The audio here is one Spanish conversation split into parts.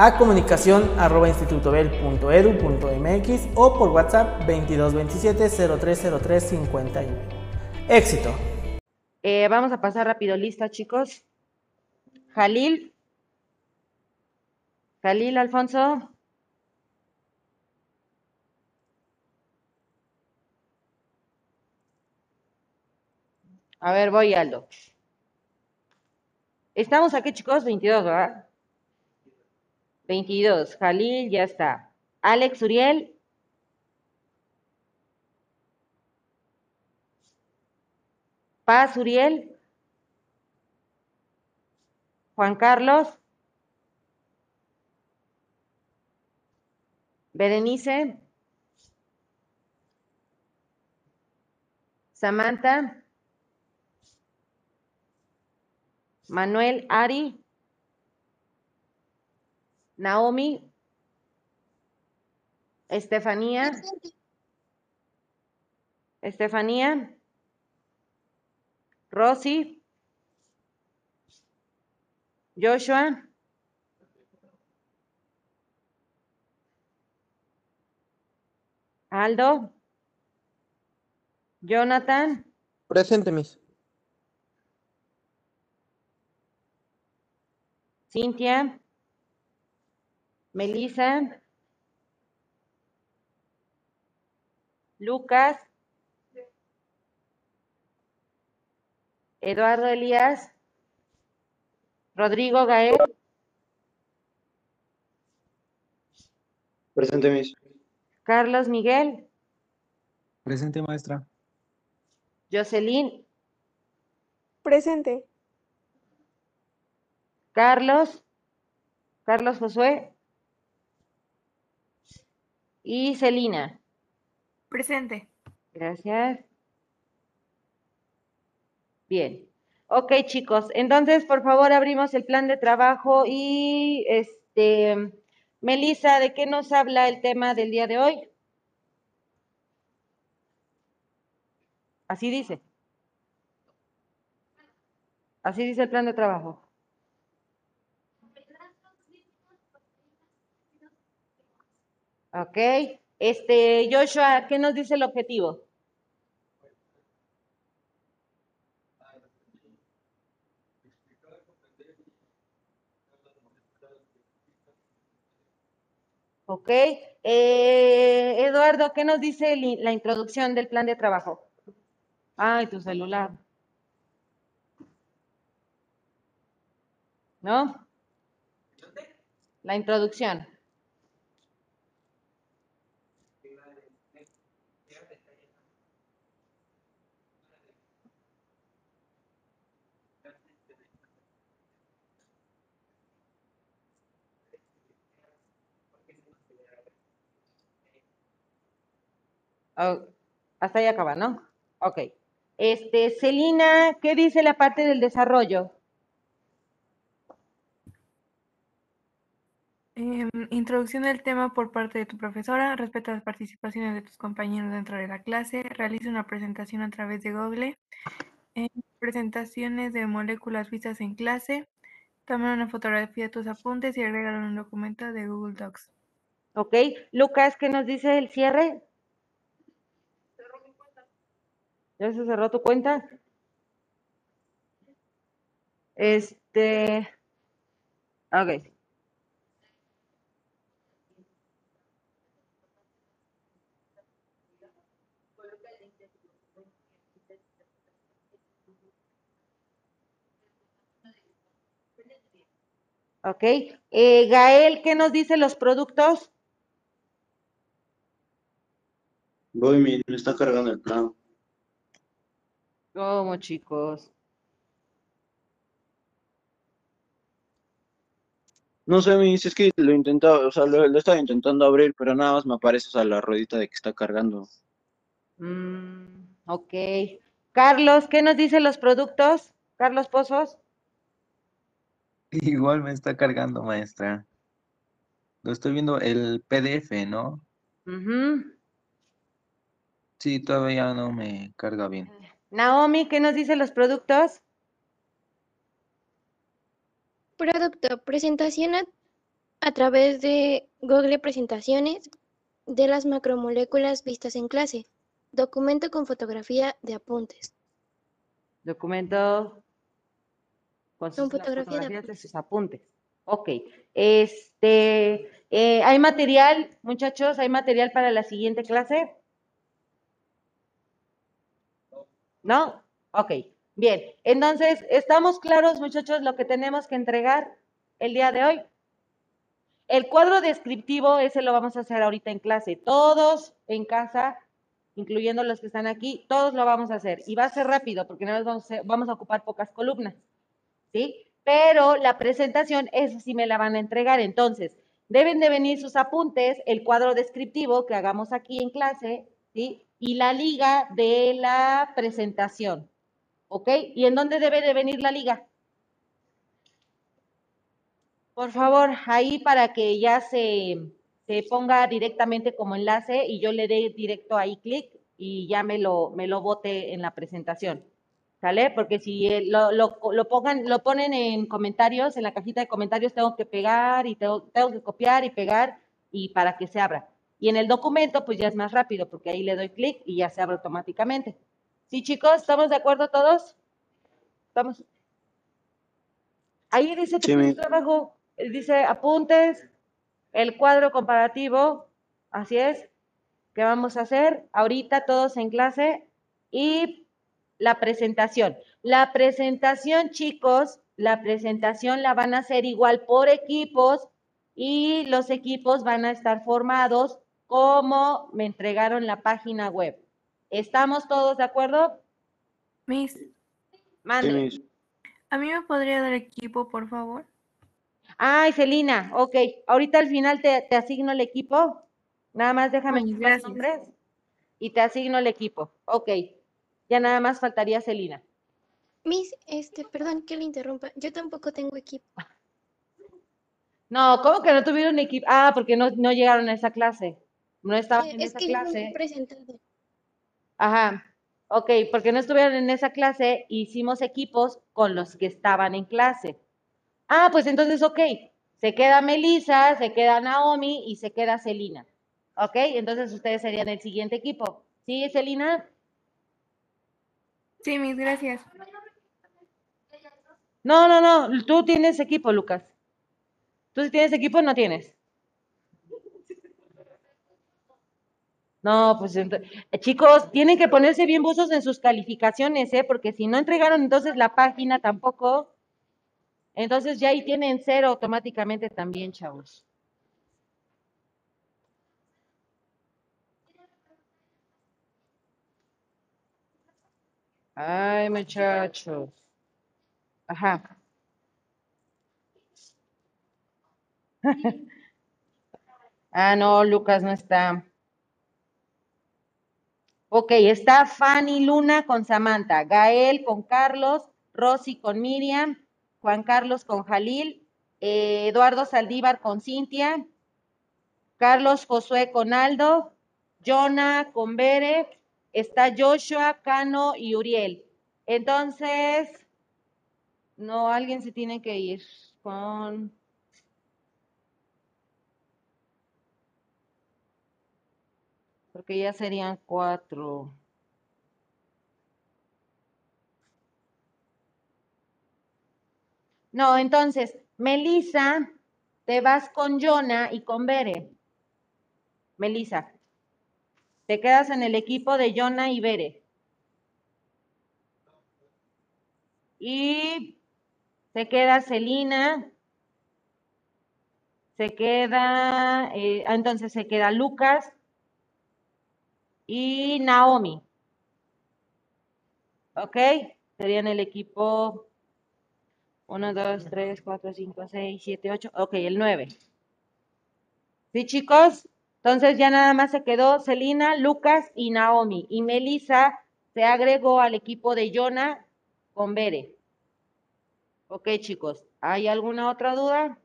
a comunicación arroba institutobel.edu.mx o por WhatsApp 2227 0303 51. Éxito. Eh, vamos a pasar rápido lista, chicos. Jalil. Jalil, Alfonso. A ver, voy, Aldo. Estamos aquí, chicos, 22, ¿verdad? 22. Jalil, ya está. Alex Uriel. Paz Uriel. Juan Carlos. Berenice. Samantha. Manuel Ari. Naomi, Estefanía, Estefanía, Rosy, Joshua, Aldo, Jonathan. Presente, Miss. Cintia. Melissa, Lucas, Eduardo Elías, Rodrigo Gael. Presente, Miss. Carlos Miguel. Presente, maestra. Jocelyn. Presente. Carlos. Carlos Josué. Y Celina. Presente. Gracias. Bien. Ok, chicos. Entonces, por favor, abrimos el plan de trabajo y, este, Melissa, ¿de qué nos habla el tema del día de hoy? Así dice. Así dice el plan de trabajo. Ok. Este, Joshua, ¿qué nos dice el objetivo? Ok. Eh, Eduardo, ¿qué nos dice la introducción del plan de trabajo? Ay, tu celular. ¿No? La introducción. Oh, hasta ahí acaba, ¿no? Ok. Este, Celina, ¿qué dice la parte del desarrollo? Em, introducción del tema por parte de tu profesora. Respeta las participaciones de tus compañeros dentro de la clase. Realiza una presentación a través de Google. presentaciones de moléculas vistas en clase. Toma una fotografía de tus apuntes y agrega un documento de Google Docs. Ok. Lucas, ¿qué nos dice el cierre? ¿Ya se cerró tu cuenta? Este. Ok. Ok. Eh, Gael, ¿qué nos dice los productos? Voy, me está cargando el plan. ¿Cómo, chicos? No sé, mis, es que lo intentaba, o sea, lo, lo estaba intentando abrir, pero nada más me aparece, o sea, la ruedita de que está cargando. Mm, ok. Carlos, ¿qué nos dicen los productos? Carlos Pozos. Igual me está cargando, maestra. Lo estoy viendo el PDF, ¿no? Sí, todavía no me carga bien. Naomi, ¿qué nos dicen los productos? Producto, presentación a, a través de Google Presentaciones de las macromoléculas vistas en clase. Documento con fotografía de apuntes. Documento con sus, fotografía de fotografías de sus apuntes. Ok. Este, eh, ¿hay material, muchachos? ¿Hay material para la siguiente clase? ¿No? Ok. Bien. Entonces, ¿estamos claros, muchachos, lo que tenemos que entregar el día de hoy? El cuadro descriptivo, ese lo vamos a hacer ahorita en clase. Todos en casa, incluyendo los que están aquí, todos lo vamos a hacer. Y va a ser rápido, porque nada vamos vamos a ocupar pocas columnas. ¿Sí? Pero la presentación, esa sí me la van a entregar. Entonces, deben de venir sus apuntes, el cuadro descriptivo que hagamos aquí en clase, ¿sí? Y la liga de la presentación. ¿Ok? ¿Y en dónde debe de venir la liga? Por favor, ahí para que ya se, se ponga directamente como enlace y yo le dé directo ahí clic y ya me lo, me lo bote en la presentación. ¿Sale? Porque si eh, lo, lo, lo pongan, lo ponen en comentarios, en la cajita de comentarios, tengo que pegar y tengo, tengo que copiar y pegar y para que se abra. Y en el documento, pues ya es más rápido, porque ahí le doy clic y ya se abre automáticamente. ¿Sí, chicos? ¿Estamos de acuerdo todos? ¿Estamos? Ahí dice tu Sí, trabajo, eh, dice apuntes, el cuadro comparativo, así es, que vamos a hacer ahorita todos en clase y la presentación. La presentación, chicos, la presentación la van a hacer igual por equipos y los equipos van a estar formados como me entregaron la página web. ¿Estamos todos de acuerdo? Miss, Sí, Mande. mis. ¿a mí me podría dar equipo, por favor? Ay, Celina, ok. Ahorita al final te, te asigno el equipo. Nada más déjame Ay, gracias. nombres y te asigno el equipo. Ok. Ya nada más faltaría Celina. Miss, este, perdón que le interrumpa. Yo tampoco tengo equipo. No, ¿cómo que no tuvieron equipo? Ah, porque no, no llegaron a esa clase. No estaban Eh, en es esa que yo no clase. Ajá. Ok, porque no estuvieron en esa clase, hicimos equipos con los que estaban en clase. Ah, pues entonces, ok. Se queda Melissa, se queda Naomi y se queda Celina. Ok, entonces ustedes serían el siguiente equipo. ¿Sí, Celina? Sí, Miss, gracias. No, no, no. Tú tienes equipo, Lucas. ¿Tú sí tienes equipo o no tienes? No, pues ento- eh, chicos, tienen que ponerse bien buzos en sus calificaciones, ¿eh? Porque si no entregaron entonces la página tampoco, entonces ya ahí tienen cero automáticamente también, chavos. Ay, muchachos. Ajá. Ah, no, Lucas no está. Ok, está Fanny Luna con Samantha, Gael con Carlos, Rosy con Miriam, Juan Carlos con Jalil, eh, Eduardo Saldívar con Cintia, Carlos Josué con Aldo, Jonah con Bere, está Joshua, Cano y Uriel. Entonces, no, alguien se tiene que ir con... Porque ya serían cuatro. No, entonces, Melissa, te vas con Jonah y con Bere. Melissa, te quedas en el equipo de Jonah y Bere. Y se queda Celina. Se queda, eh, ah, entonces se queda Lucas y Naomi. ¿Ok? Serían el equipo 1, 2, 3, 4, 5, 6, 7, 8. Ok, el 9. ¿Sí, chicos? Entonces ya nada más se quedó Celina, Lucas y Naomi. Y Melissa se agregó al equipo de Jonah con Bere. Ok, chicos. ¿Hay alguna otra duda?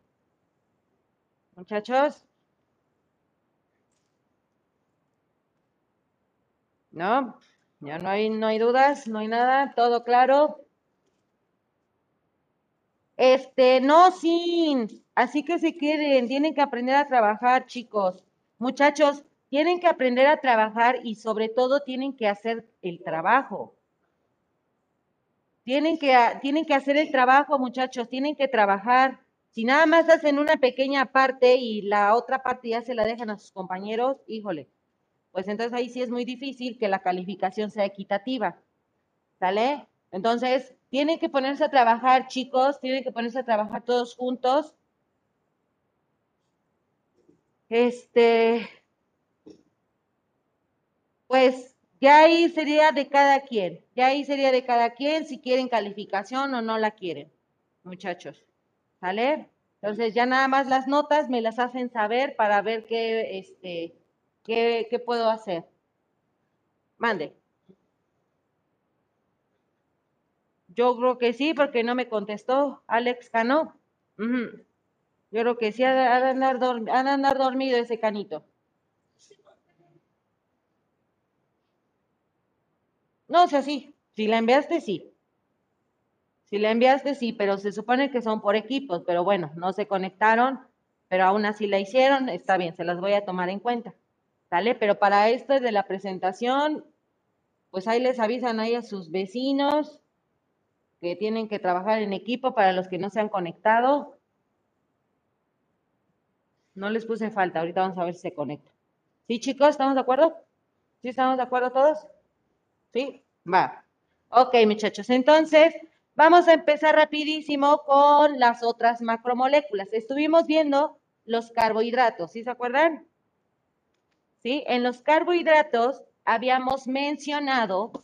Muchachos. ¿No? Ya no hay, no hay dudas, no hay nada, todo claro. Este, no, sin. Así que se quieren, tienen que aprender a trabajar, chicos. Muchachos, tienen que aprender a trabajar y sobre todo tienen que hacer el trabajo. Tienen que, tienen que hacer el trabajo, muchachos, tienen que trabajar. Si nada más hacen una pequeña parte y la otra parte ya se la dejan a sus compañeros, híjole, pues entonces ahí sí es muy difícil que la calificación sea equitativa. ¿Sale? Entonces, tienen que ponerse a trabajar, chicos, tienen que ponerse a trabajar todos juntos. Este, pues ya ahí sería de cada quien, ya ahí sería de cada quien si quieren calificación o no la quieren, muchachos. ¿Sale? Entonces ya nada más las notas me las hacen saber para ver qué, este, qué, puedo hacer. Mande. Yo creo que sí, porque no me contestó. Alex Cano. Yo creo que sí, ha de, andar, andar dormido ese canito. No, o sea, sí. Si la enviaste, sí. Si la enviaste, sí, pero se supone que son por equipos, pero bueno, no se conectaron, pero aún así la hicieron, está bien, se las voy a tomar en cuenta. ¿Sale? Pero para esto de la presentación, pues ahí les avisan ahí a sus vecinos que tienen que trabajar en equipo para los que no se han conectado. No les puse falta, ahorita vamos a ver si se conecta. ¿Sí, chicos? ¿Estamos de acuerdo? ¿Sí estamos de acuerdo todos? ¿Sí? Va. Ok, muchachos. Entonces, vamos a empezar rapidísimo con las otras macromoléculas. Estuvimos viendo los carbohidratos, ¿sí se acuerdan? ¿Sí? En los carbohidratos habíamos mencionado,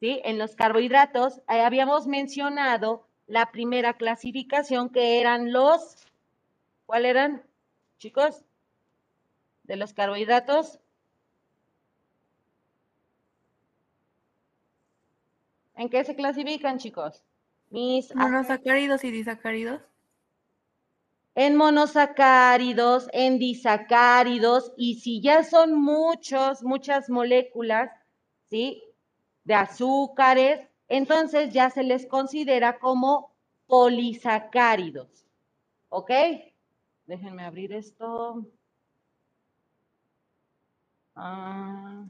¿sí? En los carbohidratos eh, habíamos mencionado la primera clasificación que eran los, ¿cuál eran, chicos? De los carbohidratos. ¿En qué se clasifican, chicos? Mis Monosacáridos y disacáridos. En monosacáridos, en disacáridos, y si ya son muchos, muchas moléculas, ¿sí? De azúcares, entonces ya se les considera como polisacáridos. ¿Ok? Déjenme abrir esto. Ah.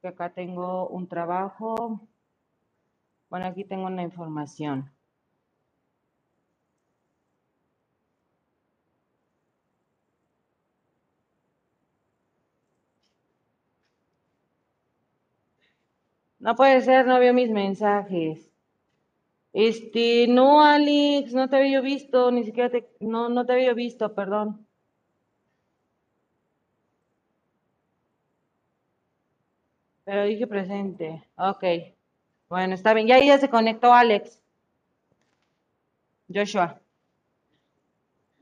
Que acá tengo un trabajo. Bueno, aquí tengo una información. No puede ser, no veo mis mensajes. Este, no, Alex, no te había visto, ni siquiera te, no, no te había visto, perdón. Pero dije presente. Ok. Bueno, está bien. Ya ahí ya se conectó Alex. Joshua.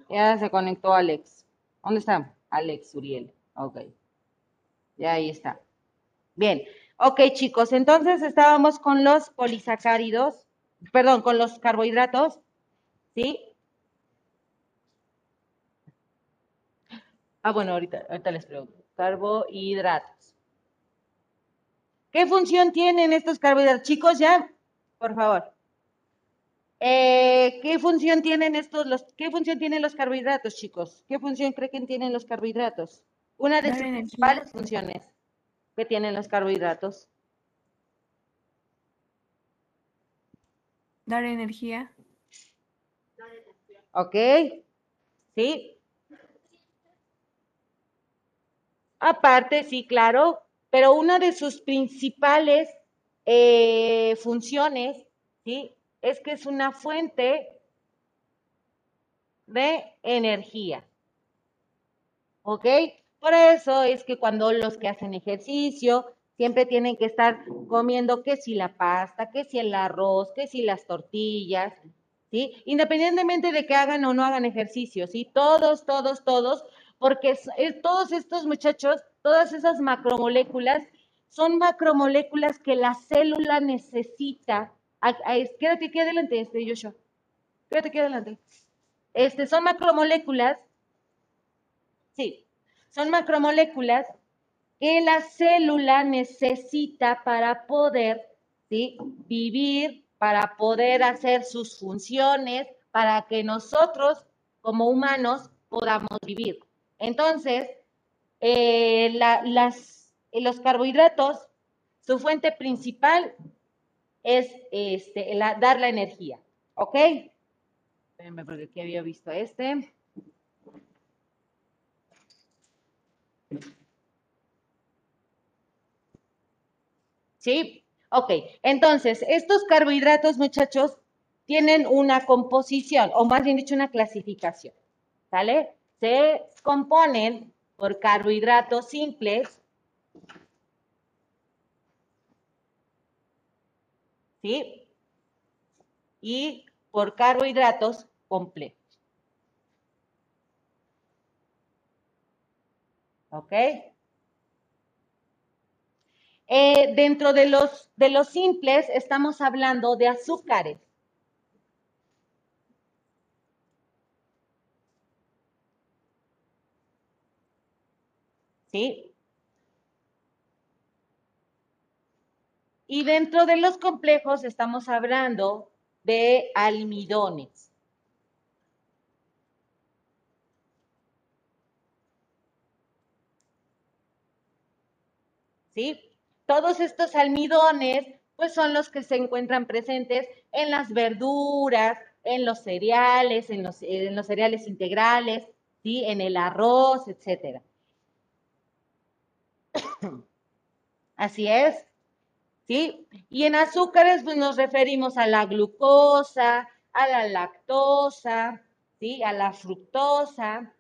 Ya se conectó Alex. ¿Dónde está? Alex Uriel. Ok. Ya ahí está. Bien. Ok, chicos. Entonces estábamos con los polisacáridos. Perdón, con los carbohidratos. ¿Sí? Ah, bueno, ahorita, ahorita les pregunto. Carbohidratos. ¿Qué función tienen estos carbohidratos? Chicos, ya, por favor. Eh, ¿Qué función tienen estos, los, qué función tienen los carbohidratos, chicos? ¿Qué función creen que tienen los carbohidratos? Una de sus principales funciones que tienen los carbohidratos. Dar energía. ¿Ok? ¿Sí? Aparte, sí, claro, pero una de sus principales eh, funciones, ¿sí? Es que es una fuente de energía. ¿Ok? Por eso es que cuando los que hacen ejercicio siempre tienen que estar comiendo que si la pasta, que si el arroz, que si las tortillas, ¿sí? Independientemente de que hagan o no hagan ejercicio, ¿sí? Todos, todos, todos, porque todos estos muchachos, todas esas macromoléculas, son macromoléculas que la célula necesita. A- a- quédate aquí adelante, este, Joshua. Quédate aquí adelante. Este, son macromoléculas, sí, son macromoléculas que la célula necesita para poder vivir, para poder hacer sus funciones, para que nosotros como humanos podamos vivir. Entonces, eh, eh, los carbohidratos, su fuente principal es este, dar la energía, ¿ok? Espérenme porque aquí había visto este. ¿Sí? Ok, entonces, estos carbohidratos, muchachos, tienen una composición, o más bien dicho, una clasificación, ¿sale? Se componen por carbohidratos simples, ¿sí? Y por carbohidratos complejos. ¿Ok? Eh, dentro de los, de los simples estamos hablando de azúcares. ¿Sí? Y dentro de los complejos estamos hablando de almidones. ¿sí? Todos estos almidones, pues son los que se encuentran presentes en las verduras, en los cereales, en los, cereales integrales, ¿sí? En el arroz, etcétera. Así es, ¿sí? Y en azúcares, pues nos referimos a la glucosa, a la lactosa, ¿sí? A la fructosa,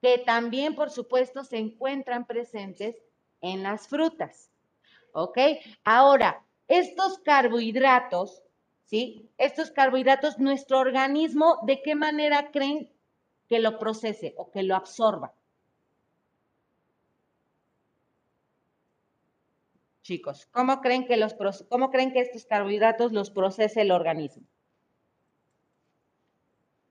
que también, por supuesto, se encuentran presentes en las frutas. ¿Ok? Ahora, estos carbohidratos, ¿sí? Estos carbohidratos, nuestro organismo, ¿de qué manera creen que lo procese o que lo absorba? Chicos, ¿cómo creen que, los, cómo creen que estos carbohidratos los procese el organismo?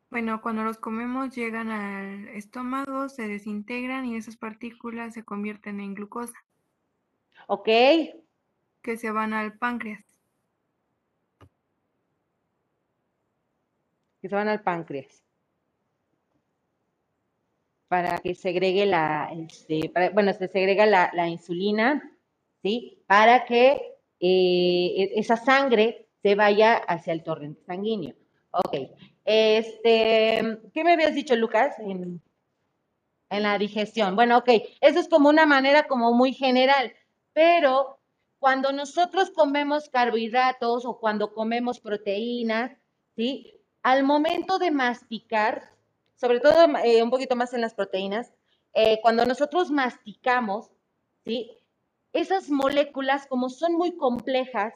Bueno, cuando los comemos llegan al estómago, se desintegran y esas partículas se convierten en glucosa, ¿Ok? que se van al páncreas. que se van al páncreas para que segregue la, este, para- bueno, se segrega la, la insulina, ¿sí? Para que eh, e- esa sangre se vaya hacia el torrente sanguíneo. Ok. Este, ¿qué me habías dicho, Lucas? En, la digestión. Bueno, ok. Eso es como una manera como muy general, pero cuando nosotros comemos carbohidratos o cuando comemos proteínas, ¿sí? Al momento de masticar, sobre todo eh, un poquito más en las proteínas, eh, cuando nosotros masticamos, ¿sí? Esas moléculas, como son muy complejas,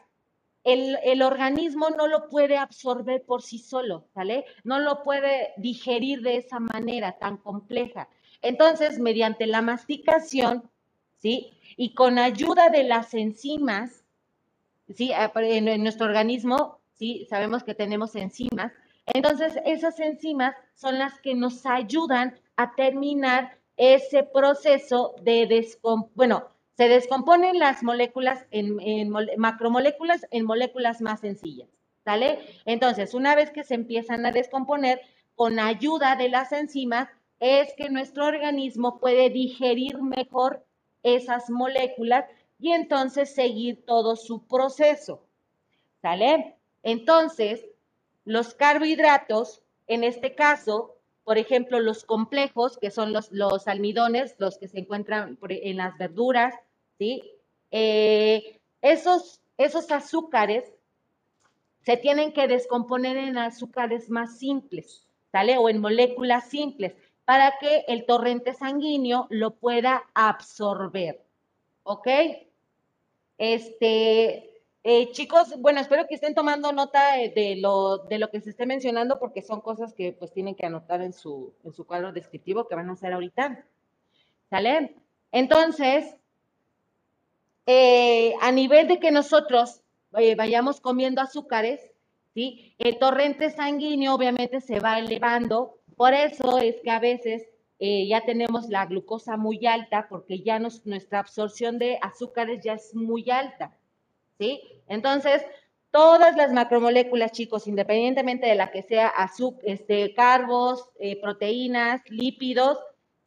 el, el organismo no lo puede absorber por sí solo, ¿sale? No lo puede digerir de esa manera tan compleja. Entonces, mediante la masticación, ¿sí? Y con ayuda de las enzimas, ¿sí? En, en nuestro organismo, ¿sí? Sabemos que tenemos enzimas. Entonces, esas enzimas son las que nos ayudan a terminar ese proceso de descom... Bueno, se descomponen las moléculas en, macromoléculas en moléculas más sencillas, ¿sale? Entonces, una vez que se empiezan a descomponer, con ayuda de las enzimas, es que nuestro organismo puede digerir mejor esas moléculas y entonces seguir todo su proceso, ¿sale? Entonces, los carbohidratos, en este caso, por ejemplo, los complejos, que son los, los almidones, los que se encuentran por- en las verduras, ¿sí? Eh, esos, esos azúcares se tienen que descomponer en azúcares más simples, ¿sale? O en moléculas simples, para que el torrente sanguíneo lo pueda absorber, ¿ok? Este, eh, chicos, bueno, espero que estén tomando nota eh, de lo, de lo que se esté mencionando porque son cosas que pues tienen que anotar en su, en su cuadro descriptivo que van a hacer ahorita. ¿Sale? Entonces, eh, a nivel de que nosotros vayamos comiendo azúcares, ¿sí? El torrente sanguíneo obviamente se va elevando, por eso es que a veces ya tenemos la glucosa muy alta porque ya nuestra absorción de azúcares ya es muy alta. ¿Sí? Entonces, todas las macromoléculas, chicos, independientemente de la que sea azúcar, este, carbos, eh, proteínas, lípidos,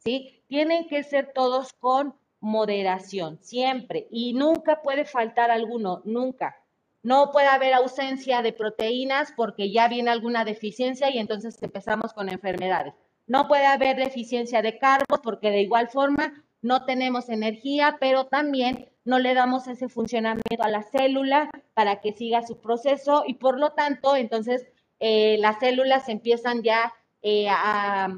¿sí? Tienen que ser todos con moderación, siempre. Y nunca puede faltar alguno, nunca. No puede haber ausencia de proteínas porque ya viene alguna deficiencia y entonces empezamos con enfermedades. No puede haber deficiencia de carbos porque de igual forma no tenemos energía, pero también no le damos ese funcionamiento a la célula para que siga su proceso y por lo tanto, entonces eh, las células empiezan ya eh, a,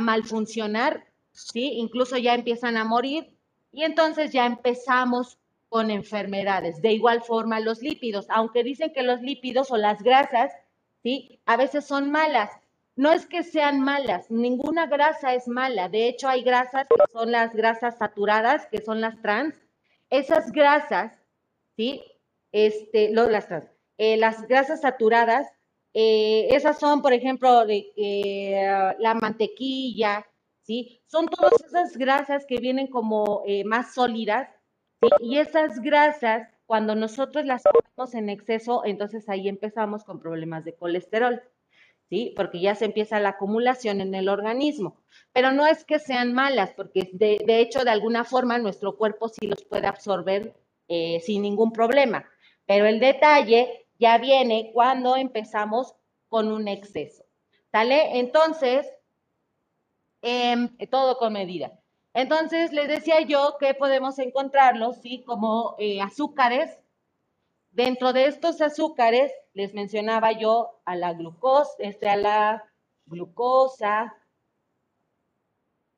malfuncionar, ¿sí? Incluso ya empiezan a morir y entonces ya empezamos con enfermedades. De igual forma, los lípidos, aunque dicen que los lípidos o las grasas, ¿sí? A veces son malas. No es que sean malas, ninguna grasa es mala. De hecho, hay grasas que son las grasas saturadas, que son las trans, esas grasas, ¿sí? Este, las, eh, las grasas saturadas, eh, esas son, por ejemplo, eh, la mantequilla, ¿sí? Son todas esas grasas que vienen como más sólidas. Y esas grasas, cuando nosotros las comemos en exceso, entonces ahí empezamos con problemas de colesterol. ¿sí? Porque ya se empieza la acumulación en el organismo. Pero no es que sean malas, porque de, hecho, de alguna forma, nuestro cuerpo sí los puede absorber eh, sin ningún problema. Pero el detalle ya viene cuando empezamos con un exceso. ¿Sale? Entonces, em, todo con medida. Entonces, les decía yo que podemos encontrarlos, ¿sí? Como eh, azúcares. Dentro de estos azúcares les mencionaba yo a la glucosa, este, a la glucosa,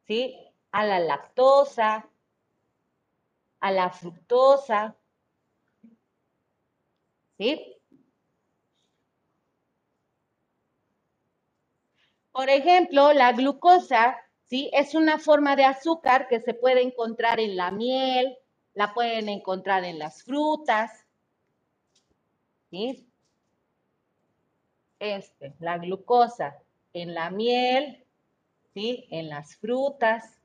¿sí? A la lactosa, a la fructosa, ¿sí? Por ejemplo, la glucosa, ¿sí? Es una forma de azúcar que se puede encontrar en la miel, la pueden encontrar en las frutas, ¿sí? este, la glucosa en la miel, ¿sí? En las frutas.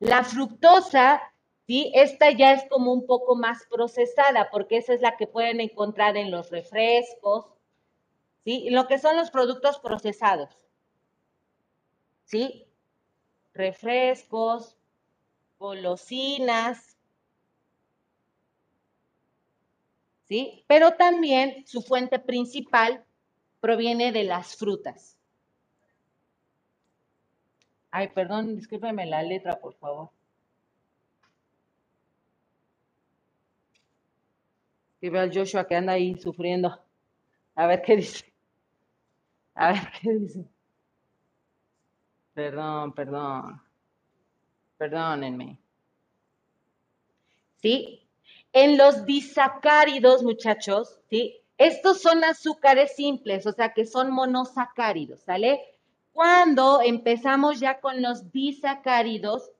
La fructosa, ¿sí? Esta ya es como un poco más procesada, porque esa es la que pueden encontrar en los refrescos, ¿sí? Lo que son los productos procesados, ¿sí? Refrescos, golosinas, Pero también su fuente principal proviene de las frutas. Ay, perdón, discúlpeme la letra, por favor. Y veo al Joshua que anda ahí sufriendo. A ver qué dice. A ver qué dice. Perdón, perdón. Perdónenme. ¿Sí? En los disacáridos, muchachos, ¿sí? Estos son azúcares simples, o sea que son monosacáridos, ¿sale? Cuando empezamos ya con los disacáridos,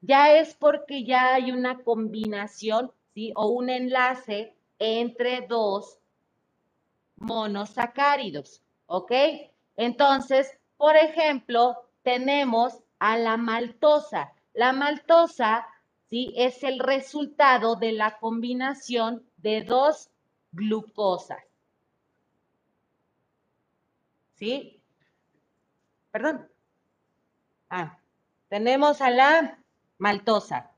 ya es porque ya hay una combinación, ¿sí? O un enlace entre dos monosacáridos, ¿ok? Entonces, por ejemplo, tenemos a la maltosa. La maltosa ¿sí? Es el resultado de la combinación de dos glucosas. ¿Sí? Perdón. Ah, tenemos a la maltosa.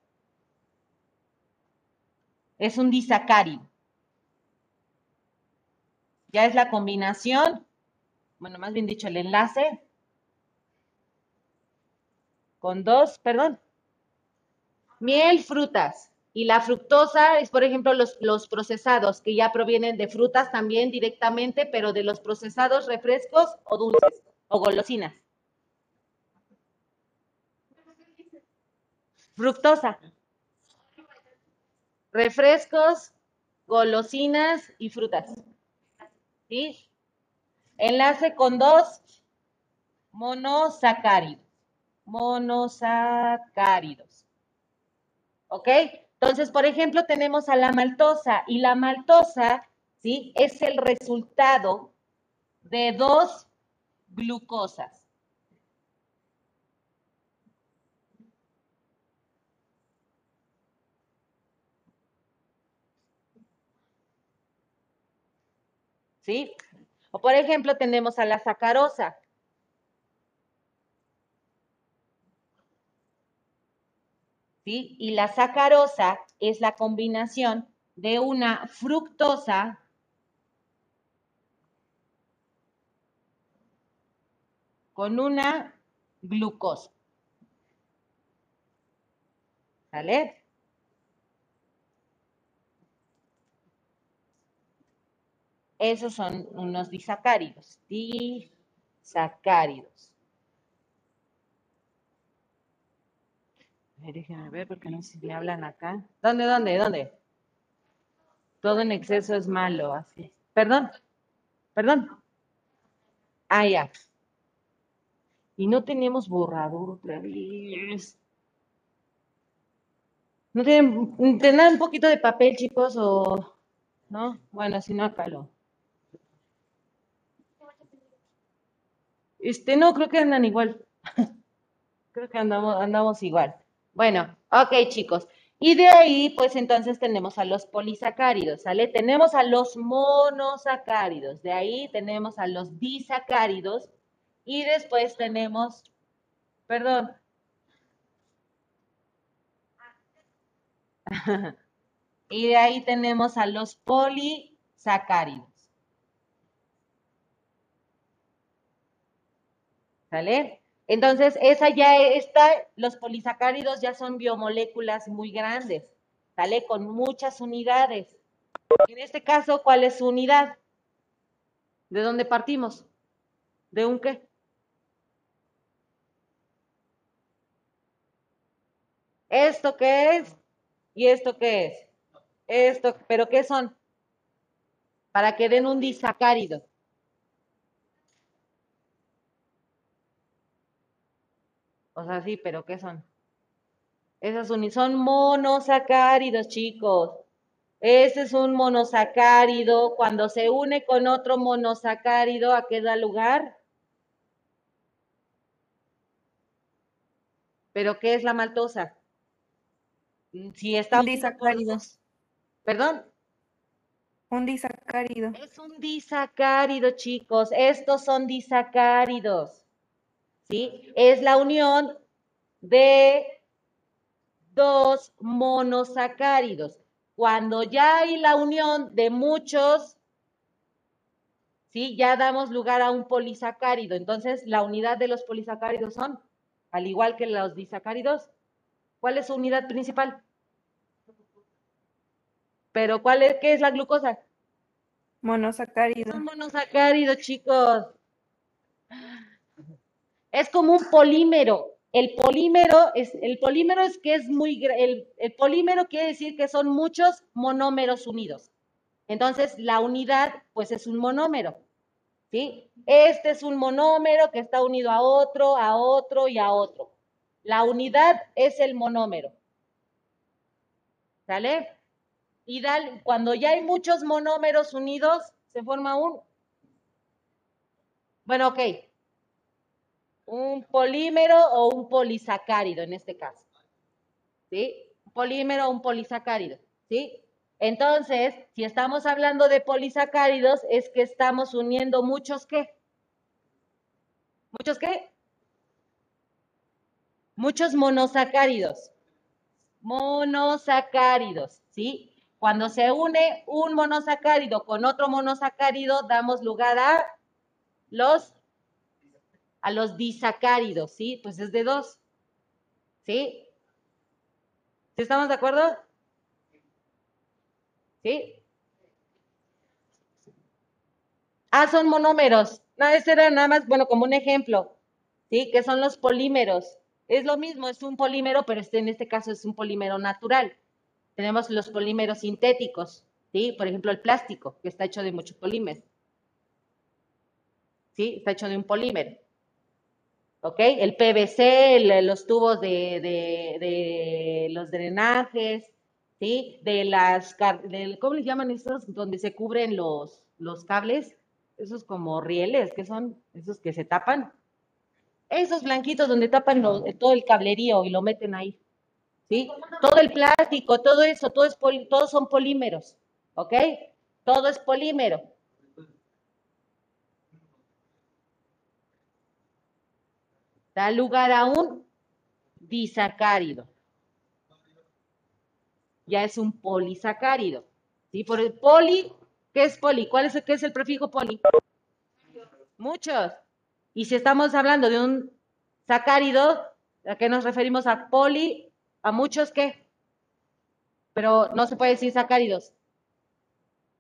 Es un disacárido. Ya es la combinación, bueno, más bien dicho, el enlace con dos, perdón, Miel, frutas. Y la fructosa es, por ejemplo, los, los procesados, que ya provienen de frutas también directamente, pero de los procesados refrescos o dulces o golosinas. Fructosa. Refrescos, golosinas y frutas. ¿Sí? Enlace con dos monosacáridos. Monosacáridos. ¿Ok? Entonces, por ejemplo, tenemos a la maltosa y la maltosa, ¿sí? Es el resultado de dos glucosas. ¿Sí? O por ejemplo, tenemos a la sacarosa. ¿Sí? Y la sacarosa es la combinación de una fructosa con una glucosa. ¿Sale? Esos son unos disacáridos. Disacáridos. Déjenme ver porque no sé si me hablan acá. ¿Dónde, dónde, dónde? Todo en exceso es malo, así. Perdón, perdón. Ah, ya. Y no tenemos borrador otra vez. ¿No tienen, tendrán un poquito de papel, chicos? O, ¿no? Bueno, si no, acá lo. Este, no, creo que andan igual. creo que andamos, andamos igual. Bueno, ok, chicos. Y de ahí, pues entonces tenemos a los polisacáridos, ¿sale? Tenemos a los monosacáridos, de ahí tenemos a los disacáridos y después tenemos, perdón. y de ahí tenemos a los polisacáridos. ¿Sale? Entonces, esa ya está, los polisacáridos ya son biomoléculas muy grandes, ¿sale? Con muchas unidades. En este caso, ¿cuál es su unidad? ¿De dónde partimos? ¿De un qué? ¿Esto qué es? ¿Y esto qué es? Esto, ¿pero qué son? Para que den un disacárido. O sea, sí, pero ¿qué son? Esas son monosacáridos, chicos. Ese es un monosacárido. Cuando se une con otro monosacárido, ¿a qué da lugar? ¿Pero qué es la maltosa? Si está Un disacárido. ¿Perdón? Un disacárido. Es un disacárido, chicos. Estos son disacáridos. ¿Sí? Es la unión de dos monosacáridos. Cuando ya hay la unión de muchos, ¿sí? Ya damos lugar a un polisacárido. Entonces, la unidad de los polisacáridos son, al igual que los disacáridos, ¿cuál es su unidad principal? Pero, ¿cuál es, qué es la glucosa? Monosacárido. Son monosacáridos, chicos. Es como un polímero. El polímero es, el polímero es que es muy, el, el polímero quiere decir que son muchos monómeros unidos. Entonces, la unidad, pues es un monómero. ¿Sí? Este es un monómero que está unido a otro, a otro y a otro. La unidad es el monómero. ¿Sale? Y cuando ya hay muchos monómeros unidos, se forma un... Bueno, ok un polímero o un polisacárido en este caso. ¿Sí? Un polímero o un polisacárido. ¿Sí? Entonces, si estamos hablando de polisacáridos, es que estamos uniendo muchos qué? ¿Muchos qué? Muchos monosacáridos. Monosacáridos, ¿sí? Cuando se une un monosacárido con otro monosacárido, damos lugar a los a los disacáridos, ¿sí? Pues es de dos, ¿sí? ¿Sí estamos de acuerdo? ¿Sí? Ah, son monómeros. No, ese era nada más, bueno, como un ejemplo, ¿sí? Que son los polímeros. Es lo mismo, es un polímero, pero este, en este caso es un polímero natural. Tenemos los polímeros sintéticos, ¿sí? Por ejemplo, el plástico, que está hecho de mucho polímero. ¿Sí? Está hecho de un polímero. ¿Ok? El PVC, los tubos de, de- de los drenajes, ¿sí? De las, del- ¿cómo les llaman estos? Donde se cubren los, los cables, esos como rieles, que son esos que se tapan. Esos blanquitos donde tapan todo el cablerío y lo meten ahí, ¿sí? Todo el plástico, todo eso, todo es todos son polímeros, ¿ok? Todo es polímero. Da lugar a un disacárido. Ya es un polisacárido. ¿Sí? Por el poli, ¿qué es poli? ¿Cuál es el, qué es el prefijo poli? Muchos. Y si estamos hablando de un sacárido, ¿a qué nos referimos a poli? ¿A muchos qué? Pero no se puede decir sacáridos.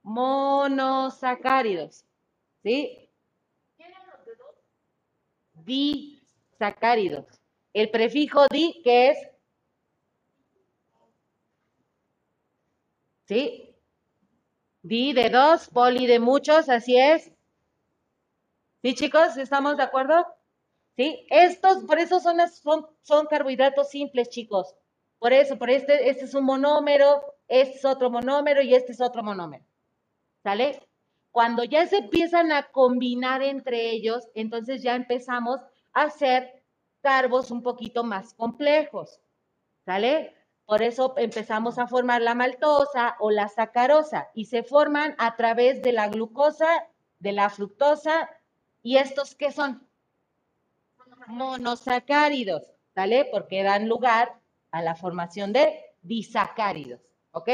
Monosacáridos. ¿Sí? Disacáridos. El prefijo di, que es? ¿Sí? Di de dos, poli de muchos, así es. ¿Sí, chicos? ¿Estamos de acuerdo? ¿Sí? Estos, por eso son, son, son carbohidratos simples, chicos. Por eso, por este, este es un monómero, este es otro monómero y este es otro monómero. ¿Sale? Cuando ya se empiezan a combinar entre ellos, entonces ya empezamos hacer carbos un poquito más complejos. ¿Sale? Por eso empezamos a formar la maltosa o la sacarosa y se forman a través de la glucosa, de la fructosa y estos qué son? Monosacáridos, ¿sale? Porque dan lugar a la formación de disacáridos, ¿ok?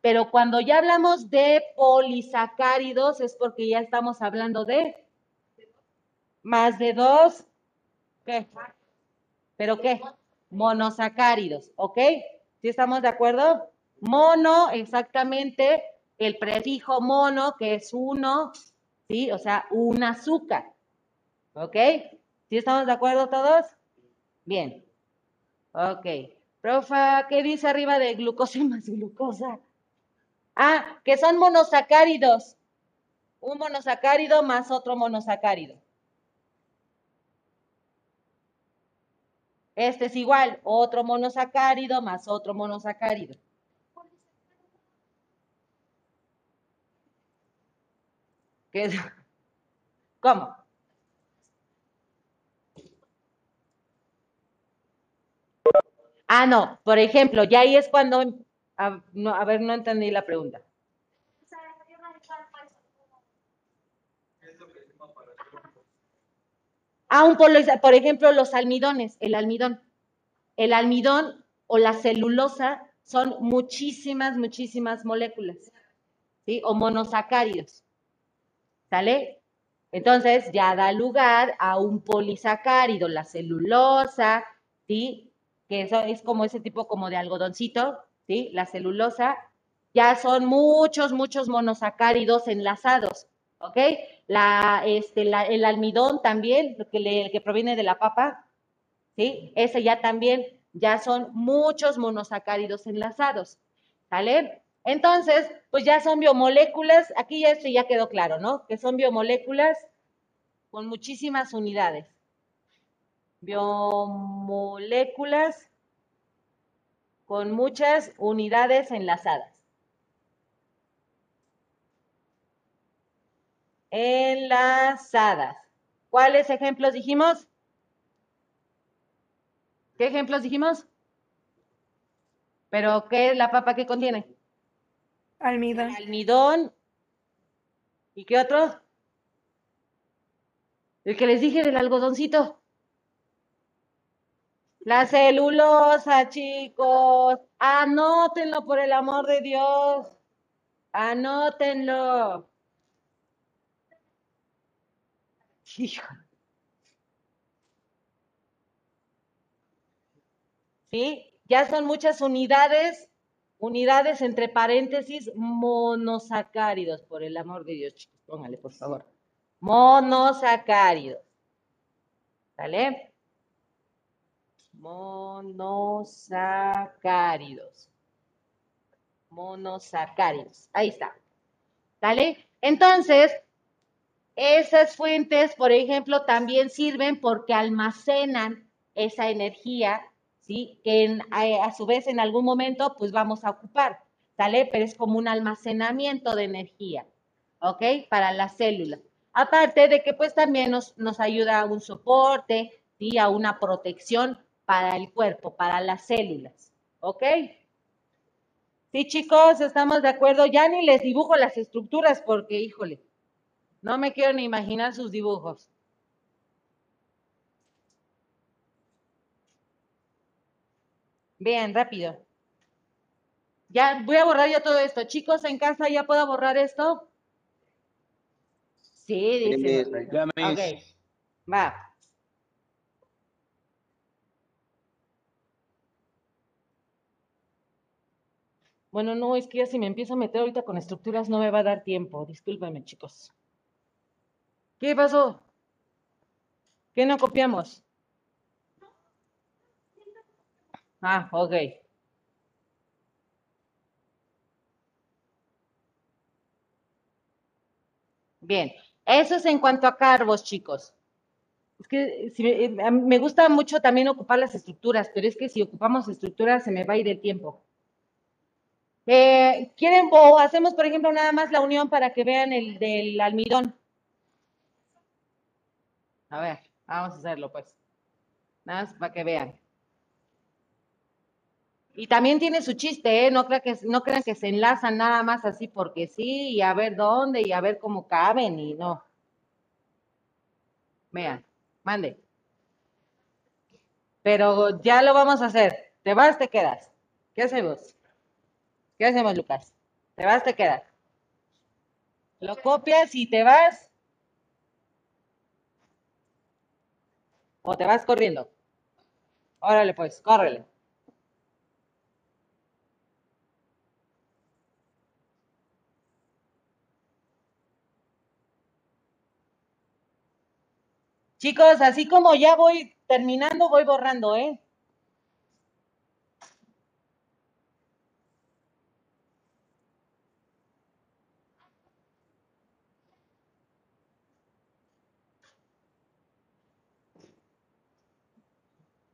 Pero cuando ya hablamos de polisacáridos es porque ya estamos hablando de más de dos, ¿qué? ¿Pero qué? Monosacáridos, ¿ok? ¿Sí estamos de acuerdo? Mono, exactamente, el prefijo mono, que es uno, ¿sí? O sea, un azúcar, ¿ok? ¿Sí estamos de acuerdo todos? Bien. Ok. Profa, ¿qué dice arriba de glucosa más glucosa? Ah, que son monosacáridos. Un monosacárido más otro monosacárido. Este es igual, otro monosacárido más otro monosacárido. ¿Qué? ¿Cómo? Ah, no, por ejemplo, ya ahí es cuando, a, no, a ver, no entendí la pregunta. Ah, un polo, por ejemplo, los almidones, el almidón. El almidón o la celulosa son muchísimas, muchísimas moléculas, ¿sí? O monosacáridos, ¿sale? Entonces ya da lugar a un polisacárido, la celulosa, ¿sí? Que eso es como ese tipo como de algodoncito, ¿sí? La celulosa, ya son muchos, muchos monosacáridos enlazados, ¿ok? La, este, la- el almidón también, que, le- que proviene de la papa, ¿sí? Ese ya también, ya son muchos monosacáridos enlazados, ¿sale? Entonces, pues ya son biomoléculas, aquí ya esto ya quedó claro, ¿no? Que son biomoléculas con muchísimas unidades. Biomoléculas con muchas unidades enlazadas. Enlazadas. ¿Cuáles ejemplos dijimos? ¿Qué ejemplos dijimos? ¿Pero qué es la papa que contiene? Almidón. Almidón. ¿Y qué otro? El que les dije del algodoncito. La celulosa, chicos. Anótenlo por el amor de Dios. Anótenlo. ¿Sí? Ya son muchas unidades, Unidades entre paréntesis monosacáridos, por el amor de Dios, chicos, póngale, por favor. Monosacáridos. ¿Sale? Monosacáridos. Monosacáridos. Ahí está. ¿Sale? Entonces, esas fuentes, por ejemplo, también sirven porque almacenan esa energía, ¿sí? Que a, su vez en algún momento pues vamos a ocupar, ¿sale? Pero es como un almacenamiento de energía, ¿ok? Para las células. Aparte de que pues también nos, nos ayuda a un soporte, ¿sí? A una protección para el cuerpo, para las células, ¿ok? Sí, chicos, estamos de acuerdo. Ya ni les dibujo las estructuras porque, híjole, no me quiero ni imaginar sus dibujos. Bien, rápido. Ya voy a borrar yo todo esto. Chicos, en casa ya puedo borrar esto. Sí, dice. Eh, Ya me Ok, va. Bueno, no, es que ya si me empiezo a meter ahorita con estructuras no me va a dar tiempo. Discúlpenme, chicos. ¿Qué pasó? ¿Qué no copiamos? Ah, ok. Bien, eso es en cuanto a carbos, chicos. Es que si me, eh, me gusta mucho también ocupar las estructuras, pero es que si ocupamos estructuras se me va a ir el tiempo. Eh, ¿quieren o hacemos, por ejemplo, nada más la unión para que vean el del almidón? A ver, vamos a hacerlo pues. Nada más para que vean. Y también tiene su chiste, ¿eh? No crean que, no que se enlazan nada más así porque sí, y a ver dónde, y a ver cómo caben, y no. Vean, mande. Pero ya lo vamos a hacer. ¿Te vas, te quedas? ¿Qué hacemos? ¿Qué hacemos, Lucas? ¿Te vas, te quedas? ¿Lo copias y te vas? ¿O te vas corriendo? Órale, pues, córrele. Chicos, así como ya voy terminando, voy borrando, ¿eh?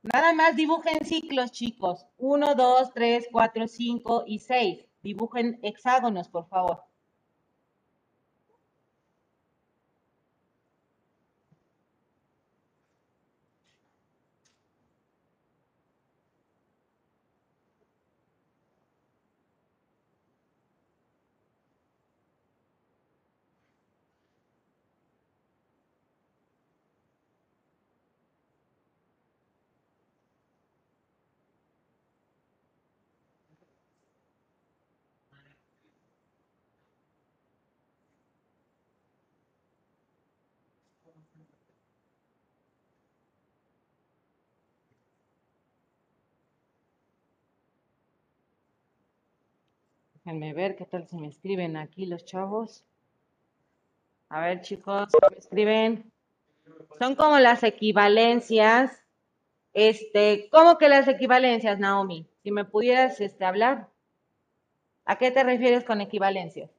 Nada más dibujen ciclos, chicos. Uno, dos, tres, cuatro, cinco y seis. Dibujen hexágonos, por favor. Déjenme ver qué tal si me escriben aquí los chavos. A ver, chicos, ¿qué me escriben? Son como las equivalencias. Este, ¿cómo que las equivalencias, Naomi? Si me pudieras este, hablar. ¿A qué te refieres con equivalencias?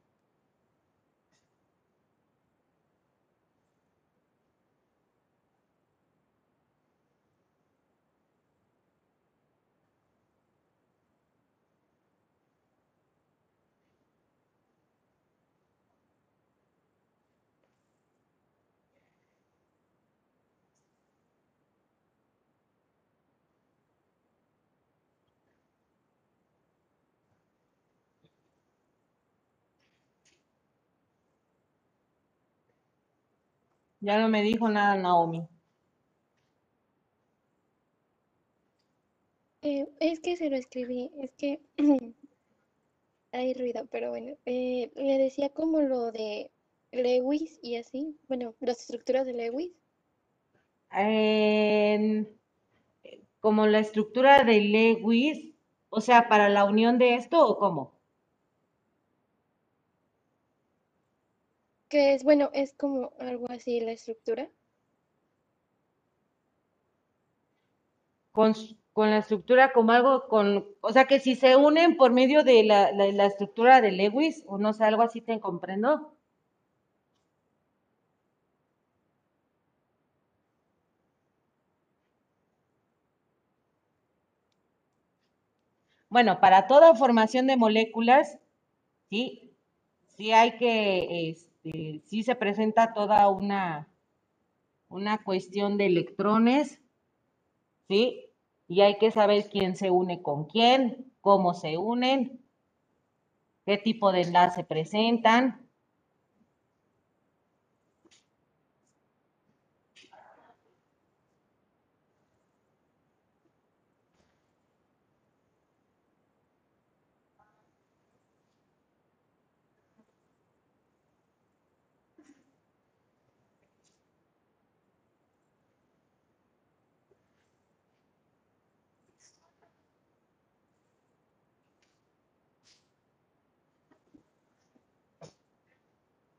Ya no me dijo nada Naomi. Eh, es que se lo escribí, es que hay ruido, pero bueno, eh, le decía como lo de Lewis y así, bueno, las estructuras de Lewis. En- como la estructura de Lewis, O sea, para la unión de esto o cómo? Que es, bueno, es como algo así la estructura. Con, con la estructura como algo con, o sea, que si se unen por medio de la, la, la estructura de Lewis, o no sé, algo así te comprendo. Bueno, para toda formación de moléculas, sí, sí hay que, este, sí se presenta toda una, una cuestión de electrones, ¿sí? Y hay que saber quién se une con quién, cómo se unen, qué tipo de enlace presentan.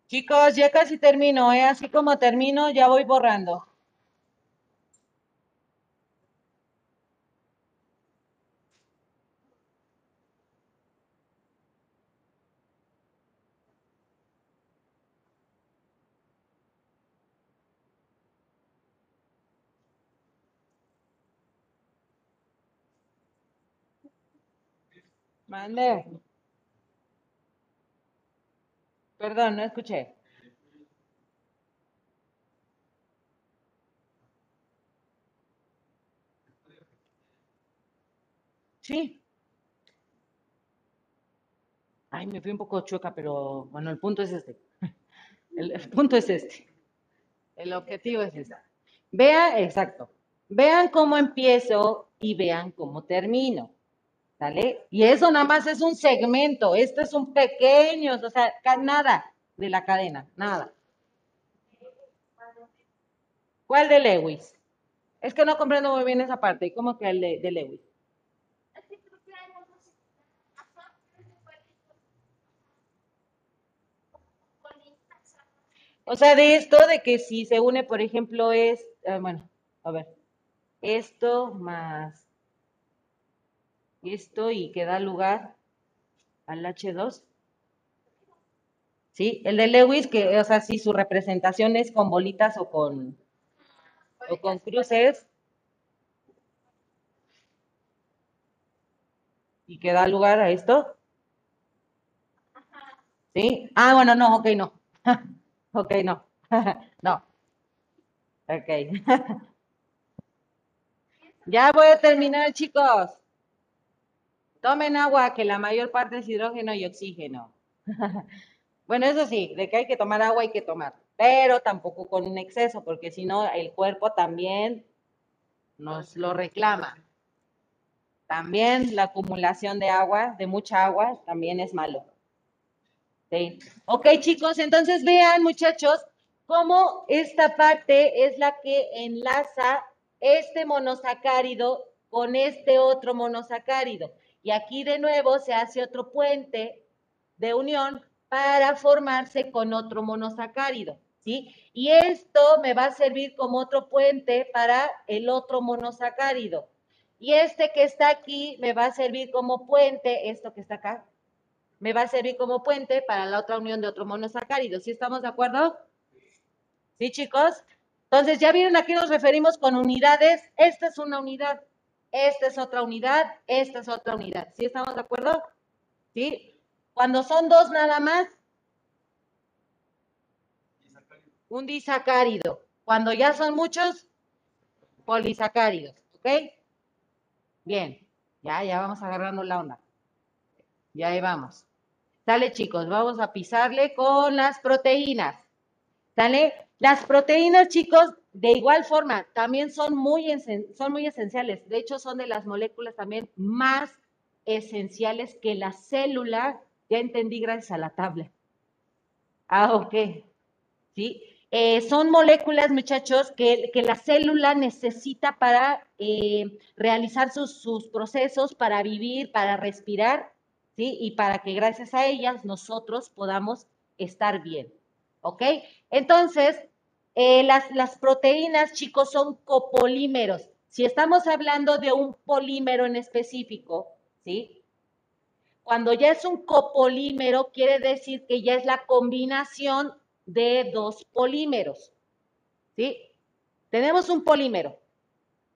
Chicos, ya casi termino, ¿eh? Así como termino, ya voy borrando. Mande. Perdón, no escuché. Sí. Ay, me fui un poco chueca, pero bueno, el punto es este. El, el punto es este. El objetivo es este. Vean, exacto. Vean cómo empiezo y vean cómo termino. ¿Sale? Y eso nada más es un segmento. Esto es un pequeño, o sea, nada de la cadena, nada. ¿Cuál de Lewis? Es que no comprendo muy bien esa parte. ¿Cómo que el de, de Lewis? O sea, de esto, de que si se une, por ejemplo, es, eh, bueno, a ver, esto más esto y que da lugar al H2. ¿Sí? El de Lewis, que, o sea, si su representación es con bolitas o con, o con cruces, y que da lugar a esto. ¿Sí? Ah, bueno, no, ok, no. Ok, no. No. Ok. Ya voy a terminar, chicos. Tomen agua, que la mayor parte es hidrógeno y oxígeno. Bueno, eso sí, de que hay que tomar agua, hay que tomar, pero tampoco con un exceso, porque si no, el cuerpo también nos lo reclama. También la acumulación de agua, de mucha agua, también es malo. Sí. Ok, chicos, entonces vean, muchachos, cómo esta parte es la que enlaza este monosacárido con este otro monosacárido. Y aquí de nuevo se hace otro puente de unión para formarse con otro monosacárido, ¿sí? Y esto me va a servir como otro puente para el otro monosacárido. Y este que está aquí me va a servir como puente, esto que está acá, me va a servir como puente para la otra unión de otro monosacárido. ¿Sí estamos de acuerdo? ¿Sí, chicos? Entonces, ¿ya vieron a qué nos referimos con unidades? Esta es una unidad, esta es otra unidad, esta es otra unidad. ¿Sí estamos de acuerdo? ¿Sí? Cuando son dos nada más, un disacárido. Cuando ya son muchos, polisacáridos. ¿Ok? Bien, ya, ya vamos agarrando la onda. Ya ahí vamos. Sale, chicos, vamos a pisarle con las proteínas. ¿Sale? Las proteínas, chicos, de igual forma, también son muy, son muy esenciales. De hecho, son de las moléculas también más esenciales que la célula. Ya entendí gracias a la tabla. Ah, ok. ¿Sí? Eh, son moléculas, muchachos, que, que la célula necesita para eh, realizar sus, sus procesos, para vivir, para respirar, ¿sí? Y para que gracias a ellas nosotros podamos estar bien, ¿ok? Entonces, eh, las, las proteínas, chicos, son copolímeros. Si estamos hablando de un polímero en específico, ¿sí? Cuando ya es un copolímero, quiere decir que ya es la combinación de dos polímeros, ¿sí? Tenemos un polímero,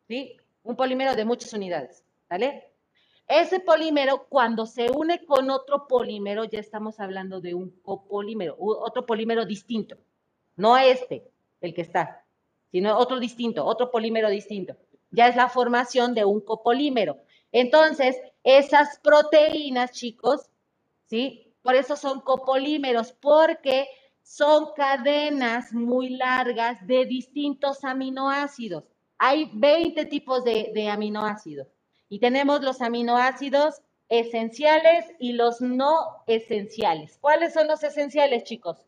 ¿sí? Un polímero de muchas unidades, ¿vale? Ese polímero, cuando se une con otro polímero, ya estamos hablando de un copolímero, otro polímero distinto, no este, el que está, sino otro distinto, otro polímero distinto. Ya es la formación de un copolímero. Entonces, esas proteínas, chicos, ¿sí? Por eso son copolímeros, porque son cadenas muy largas de distintos aminoácidos. Hay 20 tipos de, de aminoácidos y tenemos los aminoácidos esenciales y los no esenciales. ¿Cuáles son los esenciales, chicos?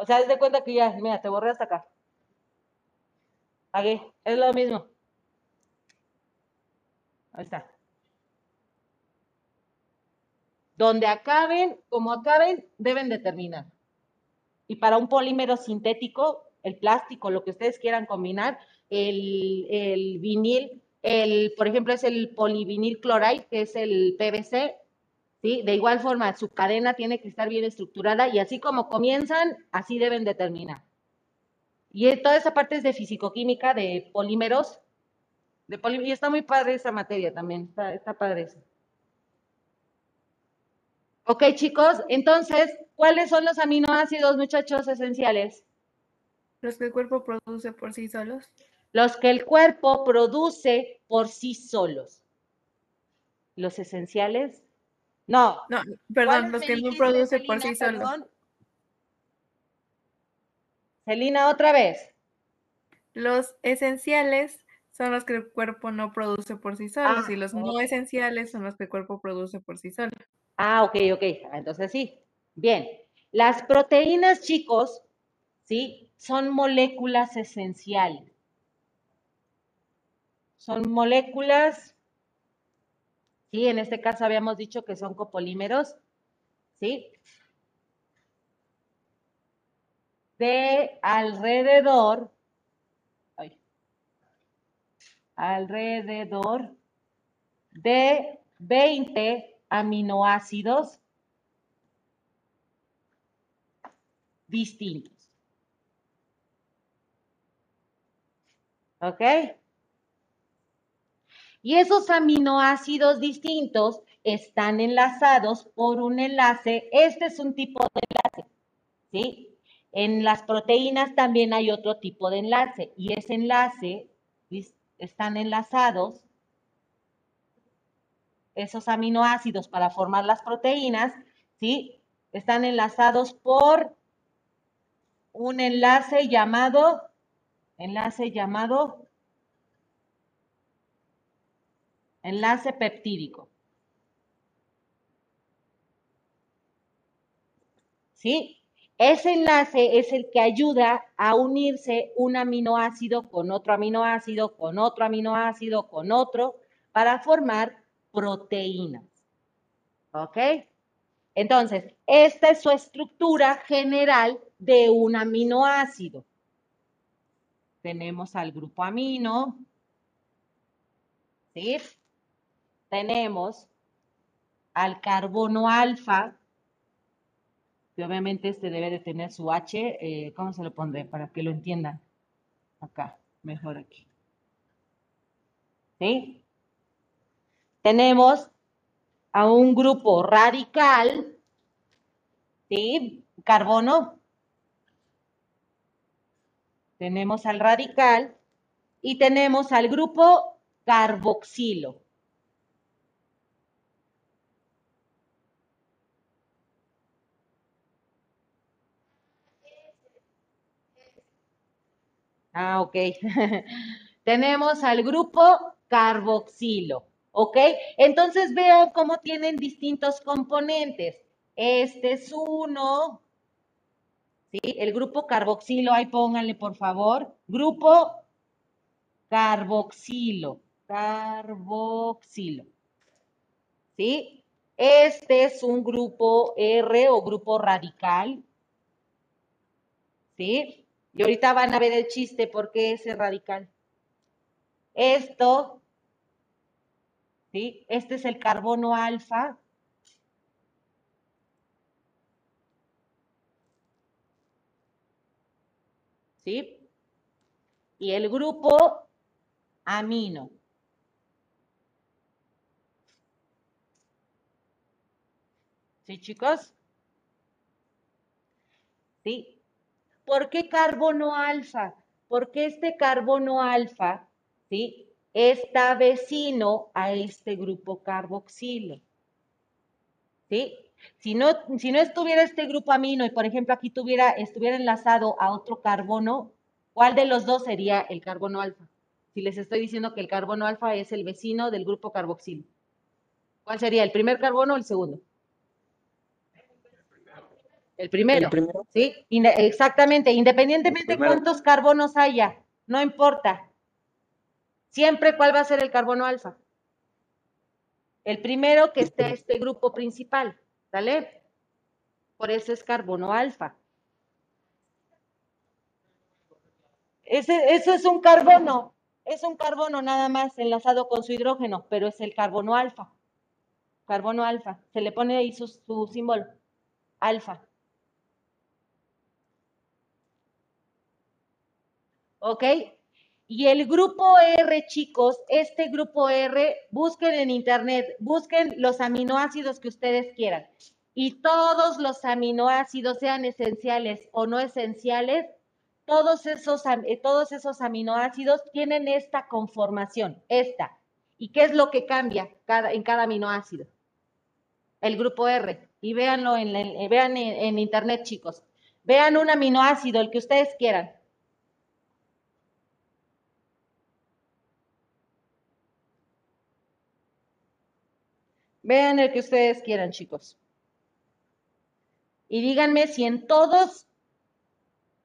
O sea, haz de cuenta que ya, mira, te borré hasta acá. Aquí, es lo mismo. Ahí está. Donde acaben, como acaben, deben de terminar. Y para un polímero sintético, el plástico, lo que ustedes quieran combinar, el, el vinil, el, por ejemplo, es el polivinil chloride, que es el PVC, ¿sí? De igual forma, su cadena tiene que estar bien estructurada y así como comienzan, así deben de terminar. Y toda esa parte es de fisicoquímica, de polímeros, de poli y está muy padre esa materia también, está, está padre eso. Ok, chicos, entonces, ¿cuáles son los aminoácidos, muchachos, esenciales? Los que el cuerpo produce por sí solos. Los que el cuerpo produce por sí solos. Los esenciales. No. No, perdón, los que no produce por sí solos. Celina, otra vez. Los esenciales son los que el cuerpo no produce por sí solos Ah, y los no esenciales son los que el cuerpo produce por sí solo. Ah, ok, ok. Ah, Entonces sí. Bien. Las proteínas, chicos, ¿sí? Son moléculas esenciales. Son moléculas, sí, en este caso habíamos dicho que son copolímeros, ¿sí? De alrededor, ay, alrededor de 20 aminoácidos distintos. ¿Ok? Y esos aminoácidos distintos están enlazados por un enlace. Este es un tipo de enlace, ¿sí? En las proteínas también hay otro tipo de enlace y ese enlace están enlazados esos aminoácidos para formar las proteínas, ¿sí? Están enlazados por un enlace llamado, enlace llamado enlace peptídico. ¿Sí? Ese enlace es el que ayuda a unirse un aminoácido con otro aminoácido, con otro aminoácido, con otro, para formar proteínas. ¿Ok? Entonces, esta es su estructura general de un aminoácido. Tenemos al grupo amino, ¿sí? Tenemos al carbono alfa, que obviamente este debe de tener su H, eh, ¿cómo se lo pondré? Para que lo entiendan. Acá, mejor aquí. ¿Sí? Tenemos a un grupo radical, ¿sí? Carbono. Tenemos al radical y tenemos al grupo carboxilo. Ah, ok. Tenemos al grupo carboxilo. ¿Ok? Entonces vean cómo tienen distintos componentes. Este es uno, ¿Sí? El grupo carboxilo, ahí pónganle por favor. Grupo carboxilo. Carboxilo. ¿Sí? Este es un grupo R o grupo radical. ¿Sí? Y ahorita van a ver el chiste por qué es el radical. Esto, ¿sí? Este es el carbono alfa. ¿Sí? Y el grupo amino. ¿Sí, chicos? ¿Sí? ¿Por qué carbono alfa? Porque este carbono alfa, ¿sí? Está vecino a este grupo carboxilo. ¿Sí? Si no, si no estuviera este grupo amino y, por ejemplo, aquí tuviera, estuviera enlazado a otro carbono, ¿cuál de los dos sería el carbono alfa? Si les estoy diciendo que el carbono alfa es el vecino del grupo carboxilo. ¿Cuál sería, el primer carbono o el segundo? El primero. El primero. ¿Sí? Exactamente, independientemente de cuántos carbonos haya, no importa. Siempre, ¿cuál va a ser el carbono alfa? El primero que esté este grupo principal, ¿sale? Por eso es carbono alfa. Ese, eso es un carbono, es un carbono nada más enlazado con su hidrógeno, pero es el carbono alfa. Carbono alfa. Se le pone ahí su, su símbolo. Alfa. ¿Ok? Y el grupo R, chicos, este grupo R, busquen en internet, busquen los aminoácidos que ustedes quieran. Y todos los aminoácidos, sean esenciales o no esenciales, todos esos, eh, todos esos aminoácidos tienen esta conformación, esta. ¿Y qué es lo que cambia en cada aminoácido? El grupo R. Y véanlo en, vean en internet, chicos. Vean un aminoácido, el que ustedes quieran. Vean el que ustedes quieran, chicos. Y díganme si en todos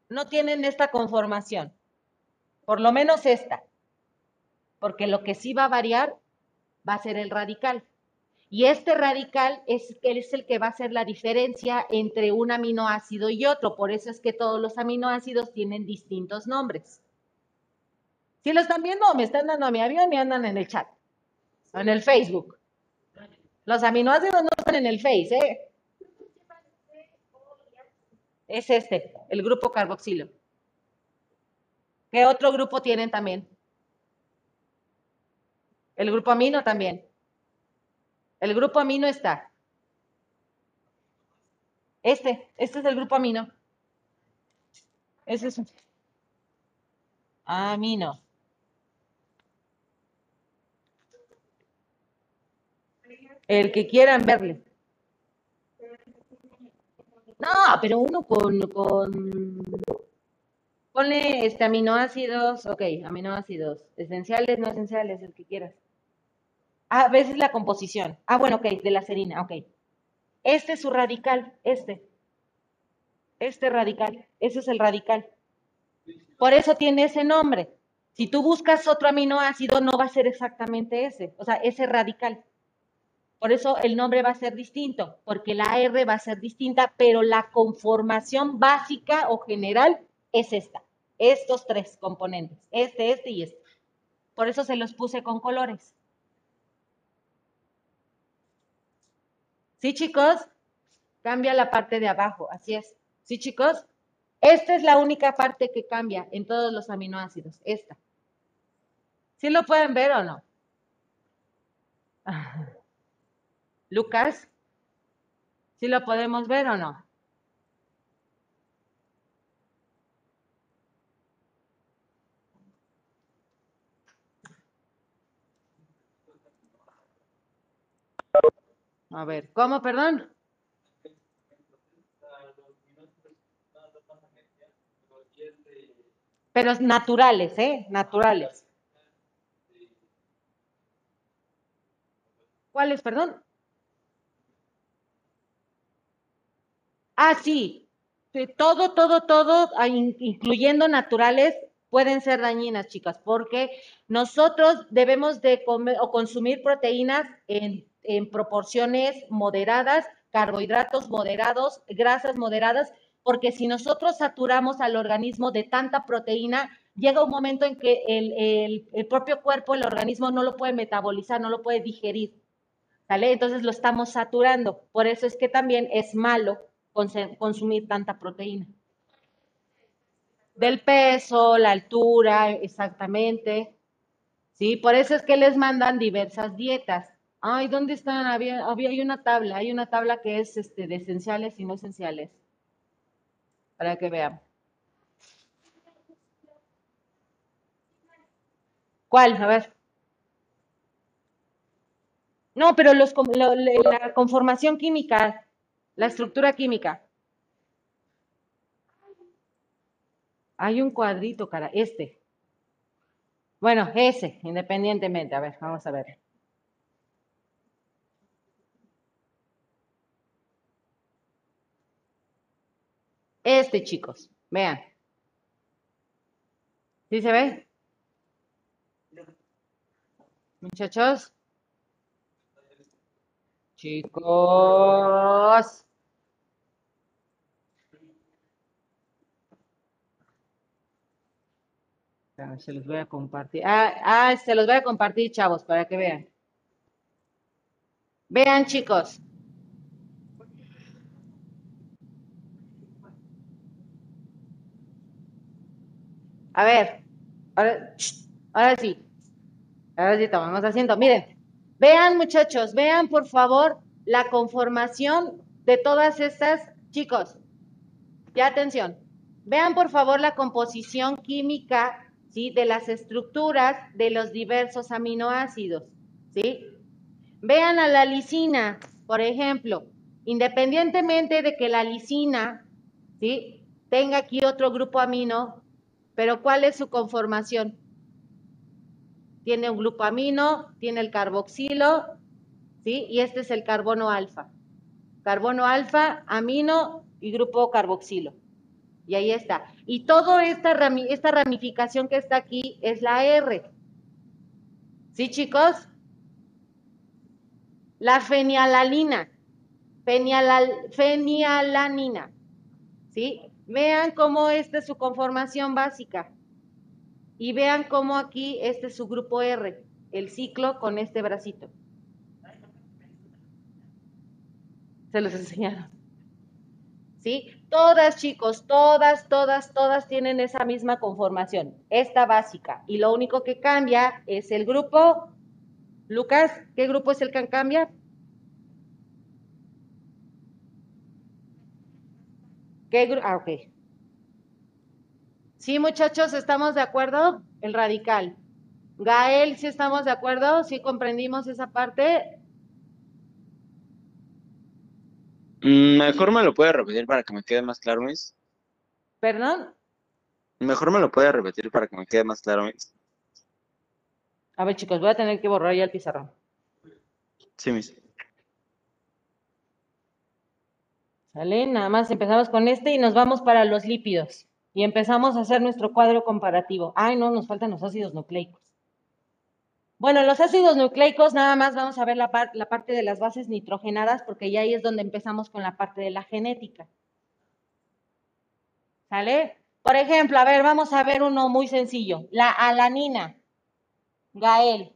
no tienen esta conformación. Por lo menos esta. Porque lo que sí va a variar va a ser el radical. Y este radical es, el que va a hacer la diferencia entre un aminoácido y otro. Por eso es que todos los aminoácidos tienen distintos nombres. Si lo están viendo, me están dando a mi avión y andan en el chat. En el Facebook. Los aminoácidos no están en el Face, ¿eh? Es este, el grupo carboxilo. ¿Qué otro grupo tienen también? El grupo amino también. El grupo amino está. Este, este es el grupo amino. Ese es amino. El que quieran verle. No, pero uno con, con, este aminoácidos, ok, aminoácidos, esenciales, no esenciales, el que quieras. A veces la composición. Ah, bueno, ok, de la serina, ok. Este es su radical, este. Este radical, ese es el radical. Por eso tiene ese nombre. Si tú buscas otro aminoácido, no va a ser exactamente ese, o sea, ese radical. Por eso el nombre va a ser distinto, porque la R va a ser distinta, pero la conformación básica o general es esta. Estos tres componentes, este, este y este. Por eso se los puse con colores. ¿Sí, chicos? Cambia la parte de abajo, así es. ¿Sí, chicos? Esta es la única parte que cambia en todos los aminoácidos, esta. ¿Sí lo pueden ver o no? Lucas, ¿sí lo podemos ver o no? A ver, ¿cómo, perdón? Pero naturales, ¿eh? Naturales. ¿Cuáles, perdón? Ah, sí. Todo, todo, todo, ah, in- incluyendo naturales, pueden ser dañinas, chicas, porque nosotros debemos de comer o consumir proteínas en, proporciones moderadas, carbohidratos moderados, grasas moderadas, porque si nosotros saturamos al organismo de tanta proteína, llega un momento en que el, el- el propio cuerpo, el organismo no lo puede metabolizar, no lo puede digerir. ¿Sale? Entonces lo estamos saturando. Por eso es que también es malo consumir tanta proteína. Del peso, la altura, exactamente. Sí, por eso es que les mandan diversas dietas. Ay, ¿dónde están? Había, había hay una tabla, hay una tabla que es este, de esenciales y no esenciales. Para que vean. ¿Cuál? A ver. No, pero los, lo- la conformación química, la estructura química. Hay un cuadrito, cara, este. Bueno, ese, independientemente. A ver, vamos a ver. Este, chicos, vean. ¿Sí se ve? Muchachos. Chicos. Se los voy a compartir. Ah, ah, se los voy a compartir, chavos, para que vean. Vean, chicos. A ver, ahora, ahora sí. Ahora sí tomamos asiento. Miren, vean, muchachos, vean, por favor, la conformación de todas estas, chicos. Ya atención. Vean, por favor, la composición química, ¿sí? De las estructuras de los diversos aminoácidos, ¿sí? Vean a la lisina, por ejemplo, independientemente de que la lisina, ¿sí? Tenga aquí otro grupo amino, pero ¿cuál es su conformación? Tiene un grupo amino, tiene el carboxilo, ¿sí? Y este es el carbono alfa. Carbono alfa, amino y grupo carboxilo. Y ahí está. Y toda esta, esta ramificación que está aquí es la R. ¿Sí, chicos? La fenialalina. Fenialal- fenialanina. ¿Sí? Vean cómo esta es su conformación básica. Y vean cómo aquí este es su grupo R, el ciclo con este bracito. Se los enseñaron. ¿Sí? Todas, chicos, todas, todas, todas tienen esa misma conformación, esta básica. Y lo único que cambia es el grupo. Lucas, ¿qué grupo es el que cambia? ¿Qué grupo? Ah, ok. Sí, muchachos, ¿estamos de acuerdo? El radical. Gael, ¿sí estamos de acuerdo? ¿Sí comprendimos esa parte? Mm, Mejor me lo puede repetir para que me quede más claro, Miss. ¿Perdón? Mejor me lo puede repetir para que me quede más claro, Miss. A ver, chicos, voy a tener que borrar ya el pizarrón. Sí, Miss. ¿Sale? Nada más empezamos con este y nos vamos para los lípidos. Y empezamos a hacer nuestro cuadro comparativo. Ay, no, nos faltan los ácidos nucleicos. Bueno, los ácidos nucleicos, nada más vamos a ver la, par- la parte de las bases nitrogenadas, porque ya ahí es donde empezamos con la parte de la genética. ¿Sale? Por ejemplo, a ver, vamos a ver uno muy sencillo. La alanina. Gael.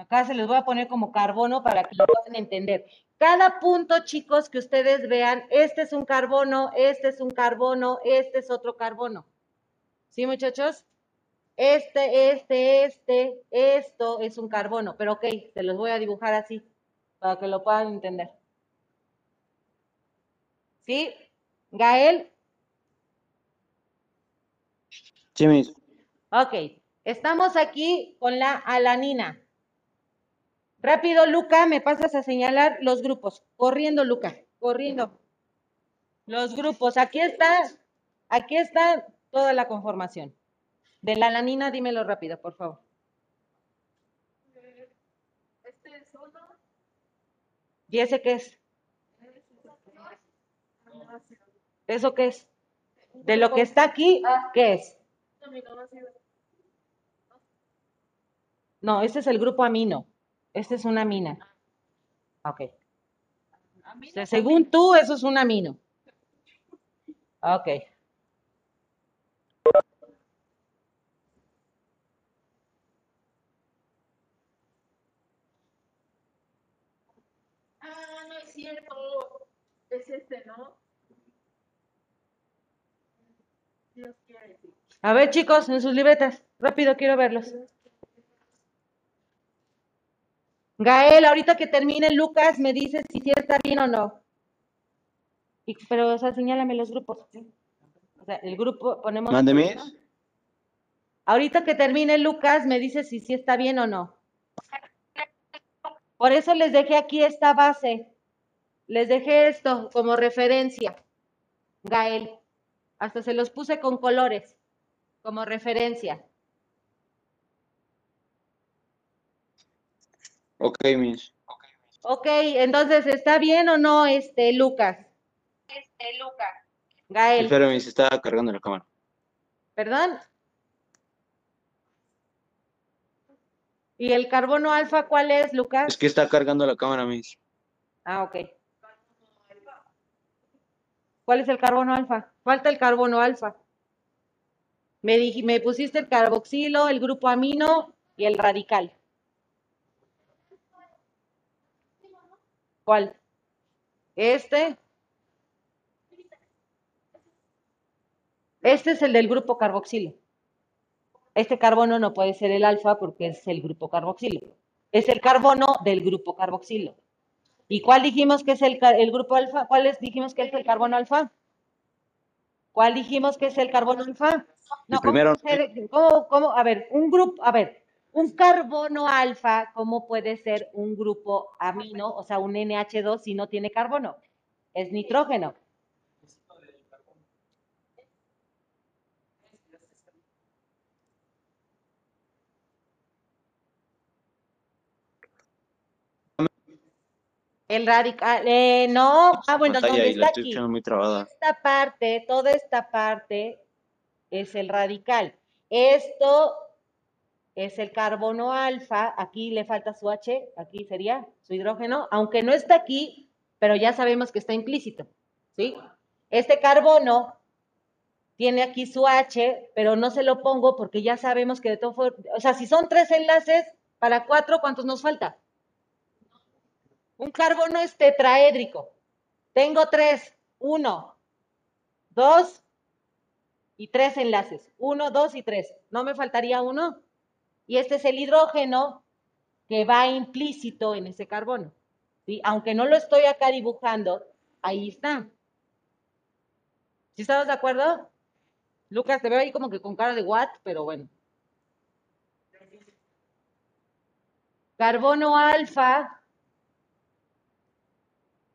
Acá se les voy a poner como carbono para que lo puedan entender. Cada punto, chicos, que ustedes vean, este es un carbono, este es un carbono, este es otro carbono. ¿Sí, muchachos? Este, este, este, esto es un carbono. Pero ok, se los voy a dibujar así para que lo puedan entender. ¿Sí? Gael, Sí, Miss. Ok, estamos aquí con la alanina. Rápido, Luca, me pasas a señalar los grupos. Corriendo, Luca, corriendo. Los grupos, aquí está Aquí está toda la conformación. De la alanina, dímelo rápido, por favor. Este es uno. ¿Y ese qué es? ¿Eso qué es? De lo que está aquí, ¿qué es? No, este es el grupo amino. Este es una amina. Ok. O sea, según tú, eso es un amino. Ok. Ah, no es cierto. Es este, ¿no? Dios quiere. sí. A ver, chicos, en sus libretas. Rápido, quiero verlos. Gael, ahorita que termine Lucas, me dices si sí está bien o no. Y- pero, o sea, señálame los grupos. O sea, el grupo, ponemos... Mande mis. Ahorita que termine Lucas, me dices si sí está bien o no. Por eso les dejé aquí esta base. Les dejé esto como referencia. Gael. Hasta se los puse con colores como referencia. Ok, mis. Ok, entonces, ¿está bien o no, este, Lucas? Este, Lucas. Gael, Espérame, se está cargando la cámara. ¿perdón? ¿Y el carbono alfa cuál es, Lucas? Es que está cargando la cámara, mis. Ah, ok. ¿Cuál es el carbono alfa? Falta el carbono alfa. Me, dij- me pusiste el carboxilo, el grupo amino y el radical. ¿Cuál? Este. Este es el del grupo carboxilo. Este carbono no puede ser el alfa porque es el grupo carboxilo. Es el carbono del grupo carboxilo. ¿Y cuál dijimos que es el, el grupo alfa? ¿Cuál es, dijimos que es el carbono alfa? ¿Cuál dijimos que es el carbono alfa? No, ¿cómo primero- ¿cómo, cómo? A ver, un grupo, a ver, un carbono alfa, ¿cómo puede ser un grupo amino, o sea, un NH2 si no tiene carbono? Es nitrógeno. El radical, eh, no, ah, bueno, Pantalla ¿dónde y la está aquí? muy trabada. esta parte, toda esta parte es el radical. Esto es el carbono alfa, aquí le falta su H, aquí sería su hidrógeno, aunque no está aquí, pero ya sabemos que está implícito, ¿sí? Este carbono tiene aquí su H, pero no se lo pongo porque ya sabemos que de todo for- o sea, si son tres enlaces, para cuatro, ¿cuántos nos falta? Un carbono es tetraédrico. Tengo tres, uno, dos y tres enlaces. Uno, dos y tres. ¿No me faltaría uno? Y este es el hidrógeno que va implícito en ese carbono. ¿sí? Aunque no lo estoy acá dibujando, ahí está. ¿Sí estamos de acuerdo? Lucas, te veo ahí como que con cara de what, pero bueno. Carbono alfa.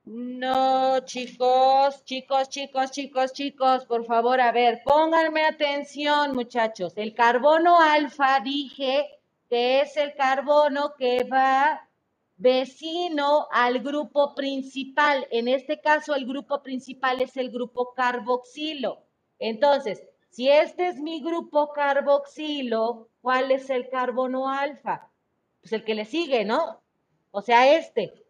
No, chicos, chicos, chicos, chicos, chicos, por favor, a ver, pónganme atención, muchachos. El carbono alfa dije que es el carbono que va vecino al grupo principal. En este caso, el grupo principal es el grupo carboxilo. Entonces, si este es mi grupo carboxilo, ¿cuál es el carbono alfa? Pues el que le sigue, ¿no? O sea, este.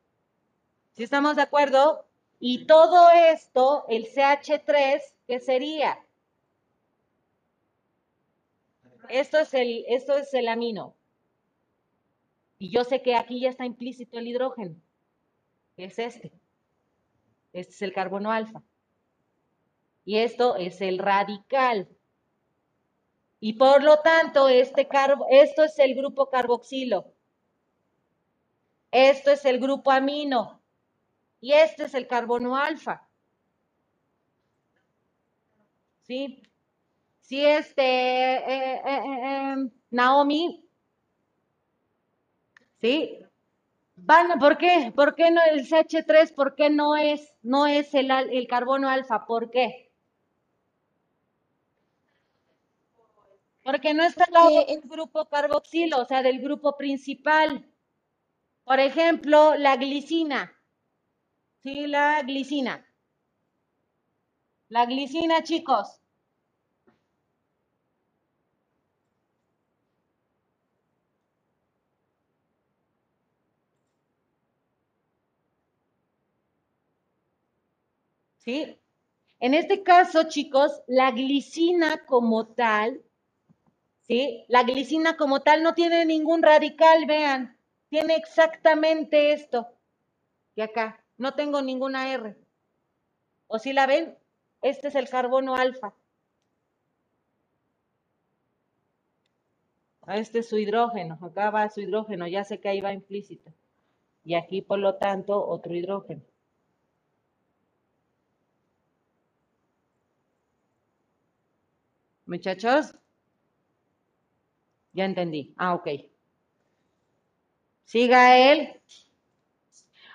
¿Sí estamos de acuerdo? Y todo esto, el CH3, ¿qué sería? Esto es el, esto es el amino. Y yo sé que aquí ya está implícito el hidrógeno. que Es este. Este es el carbono alfa. Y esto es el radical. Y por lo tanto, este esto es el grupo carboxilo. Esto es el grupo amino. Y este es el carbono alfa. ¿Sí? Si este, eh, eh, eh, eh, Naomi, ¿sí? Van, ¿por qué? ¿Por qué no el CH3? ¿Por qué no es, no es el, el carbono alfa? ¿Por qué? Porque no está al lado del grupo carboxilo, o sea, del grupo principal. Por ejemplo, la glicina. Sí, la glicina. La glicina, chicos. ¿Sí? En este caso, chicos, la glicina como tal, ¿sí? La glicina como tal no tiene ningún radical, vean, tiene exactamente esto. Y acá, no tengo ninguna R. ¿O si la ven? Este es el carbono alfa. Ah, Este es su hidrógeno, acá va su hidrógeno, ya sé que ahí va implícito. Y aquí, por lo tanto, otro hidrógeno. Muchachos, ya entendí. Ah, ok. Siga él.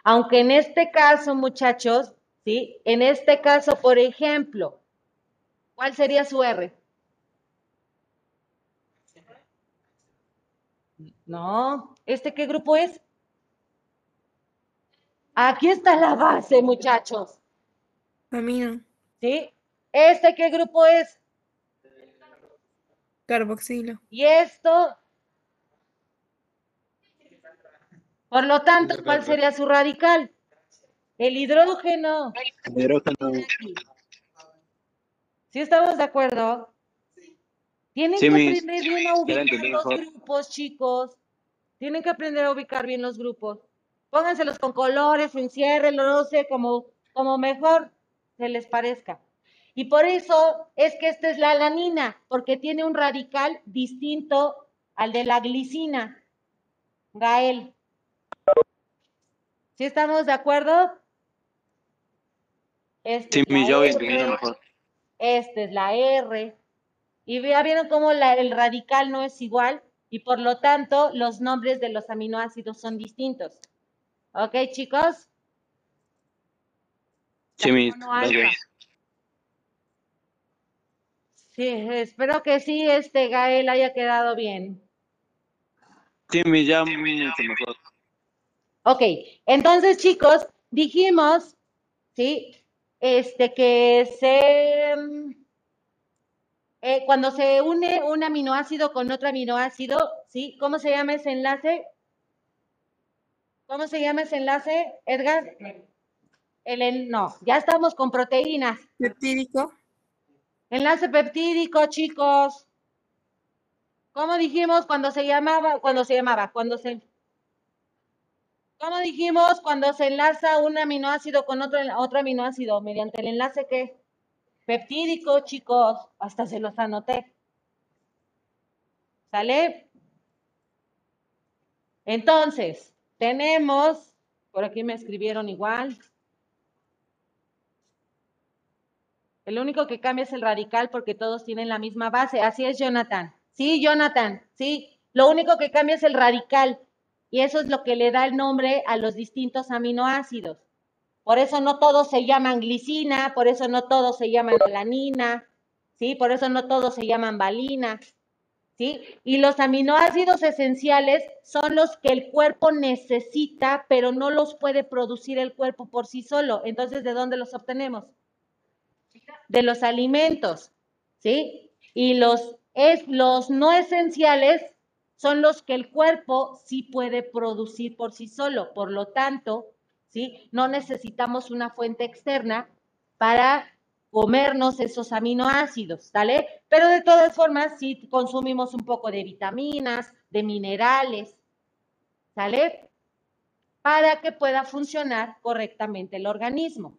Aunque en este caso, muchachos, ¿sí? En este caso, por ejemplo, ¿cuál sería su R? No, ¿este qué grupo es? Aquí está la base, muchachos. Amino. ¿Sí? ¿Este qué grupo es? Carboxilo. Y esto. Por lo tanto, ¿cuál sería su radical? El hidrógeno. Hidrógeno. ¿Sí estamos de acuerdo? Tienen Sí, que mis. aprender bien a ubicar entendí los mejor. grupos, chicos. Tienen que aprender a ubicar bien los grupos. Pónganselos con colores, enciérrenlos, no sé, como, como mejor se les parezca. Y por eso es que esta es la alanina, porque tiene un radical distinto al de la glicina. Gael. ¿Sí estamos de acuerdo? Esta Sí, es mi, mejor. Esta es la R. Y ya vieron cómo la- el radical no es igual y por lo tanto los nombres de los aminoácidos son distintos. ¿Ok, chicos? Sí, mi, espero que sí, este Gael haya quedado bien. Sí, mi, ya mejor. Ok, entonces chicos, dijimos, ¿sí? Este que se, eh, cuando se une un aminoácido con otro aminoácido, ¿sí? ¿Cómo se llama ese enlace? ¿Cómo se llama ese enlace, Edgar? El, en- no, ya estamos con proteínas. Peptídico. Enlace peptídico, chicos. ¿Cómo dijimos cuando se llamaba, cuando se llamaba, cuando se... ¿Cómo dijimos cuando se enlaza un aminoácido con otro, otro aminoácido? ¿Mediante el enlace qué? Peptídico, chicos. Hasta se los anoté. ¿Sale? Entonces, tenemos, por aquí me escribieron igual. El único que cambia es el radical porque todos tienen la misma base. Así es, Jonathan. Sí, Jonathan, sí. Lo único que cambia es el radical. Y eso es lo que le da el nombre a los distintos aminoácidos. Por eso no todos se llaman glicina, por eso no todos se llaman alanina, ¿sí? Por eso no todos se llaman valina, ¿sí? Y los aminoácidos esenciales son los que el cuerpo necesita, pero no los puede producir el cuerpo por sí solo. Entonces, ¿de dónde los obtenemos? De los alimentos, ¿sí? Y los, es, los no esenciales son los que el cuerpo sí puede producir por sí solo. Por lo tanto, ¿sí? No necesitamos una fuente externa para comernos esos aminoácidos, ¿sale? Pero de todas formas, sí consumimos un poco de vitaminas, de minerales, ¿sale? Para que pueda funcionar correctamente el organismo.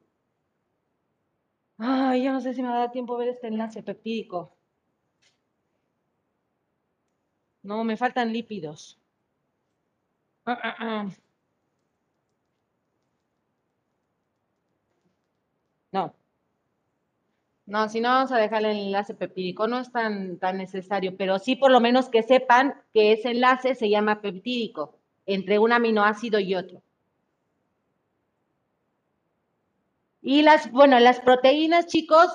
Ay, yo no sé si me va a dar tiempo ver este enlace peptídico. No, me faltan lípidos. Ah, ah, ah. No. No, si no vamos a dejar el enlace peptídico, no es tan, tan necesario, pero sí por lo menos que sepan que ese enlace se llama peptídico, entre un aminoácido y otro. Y las, bueno, las proteínas, chicos,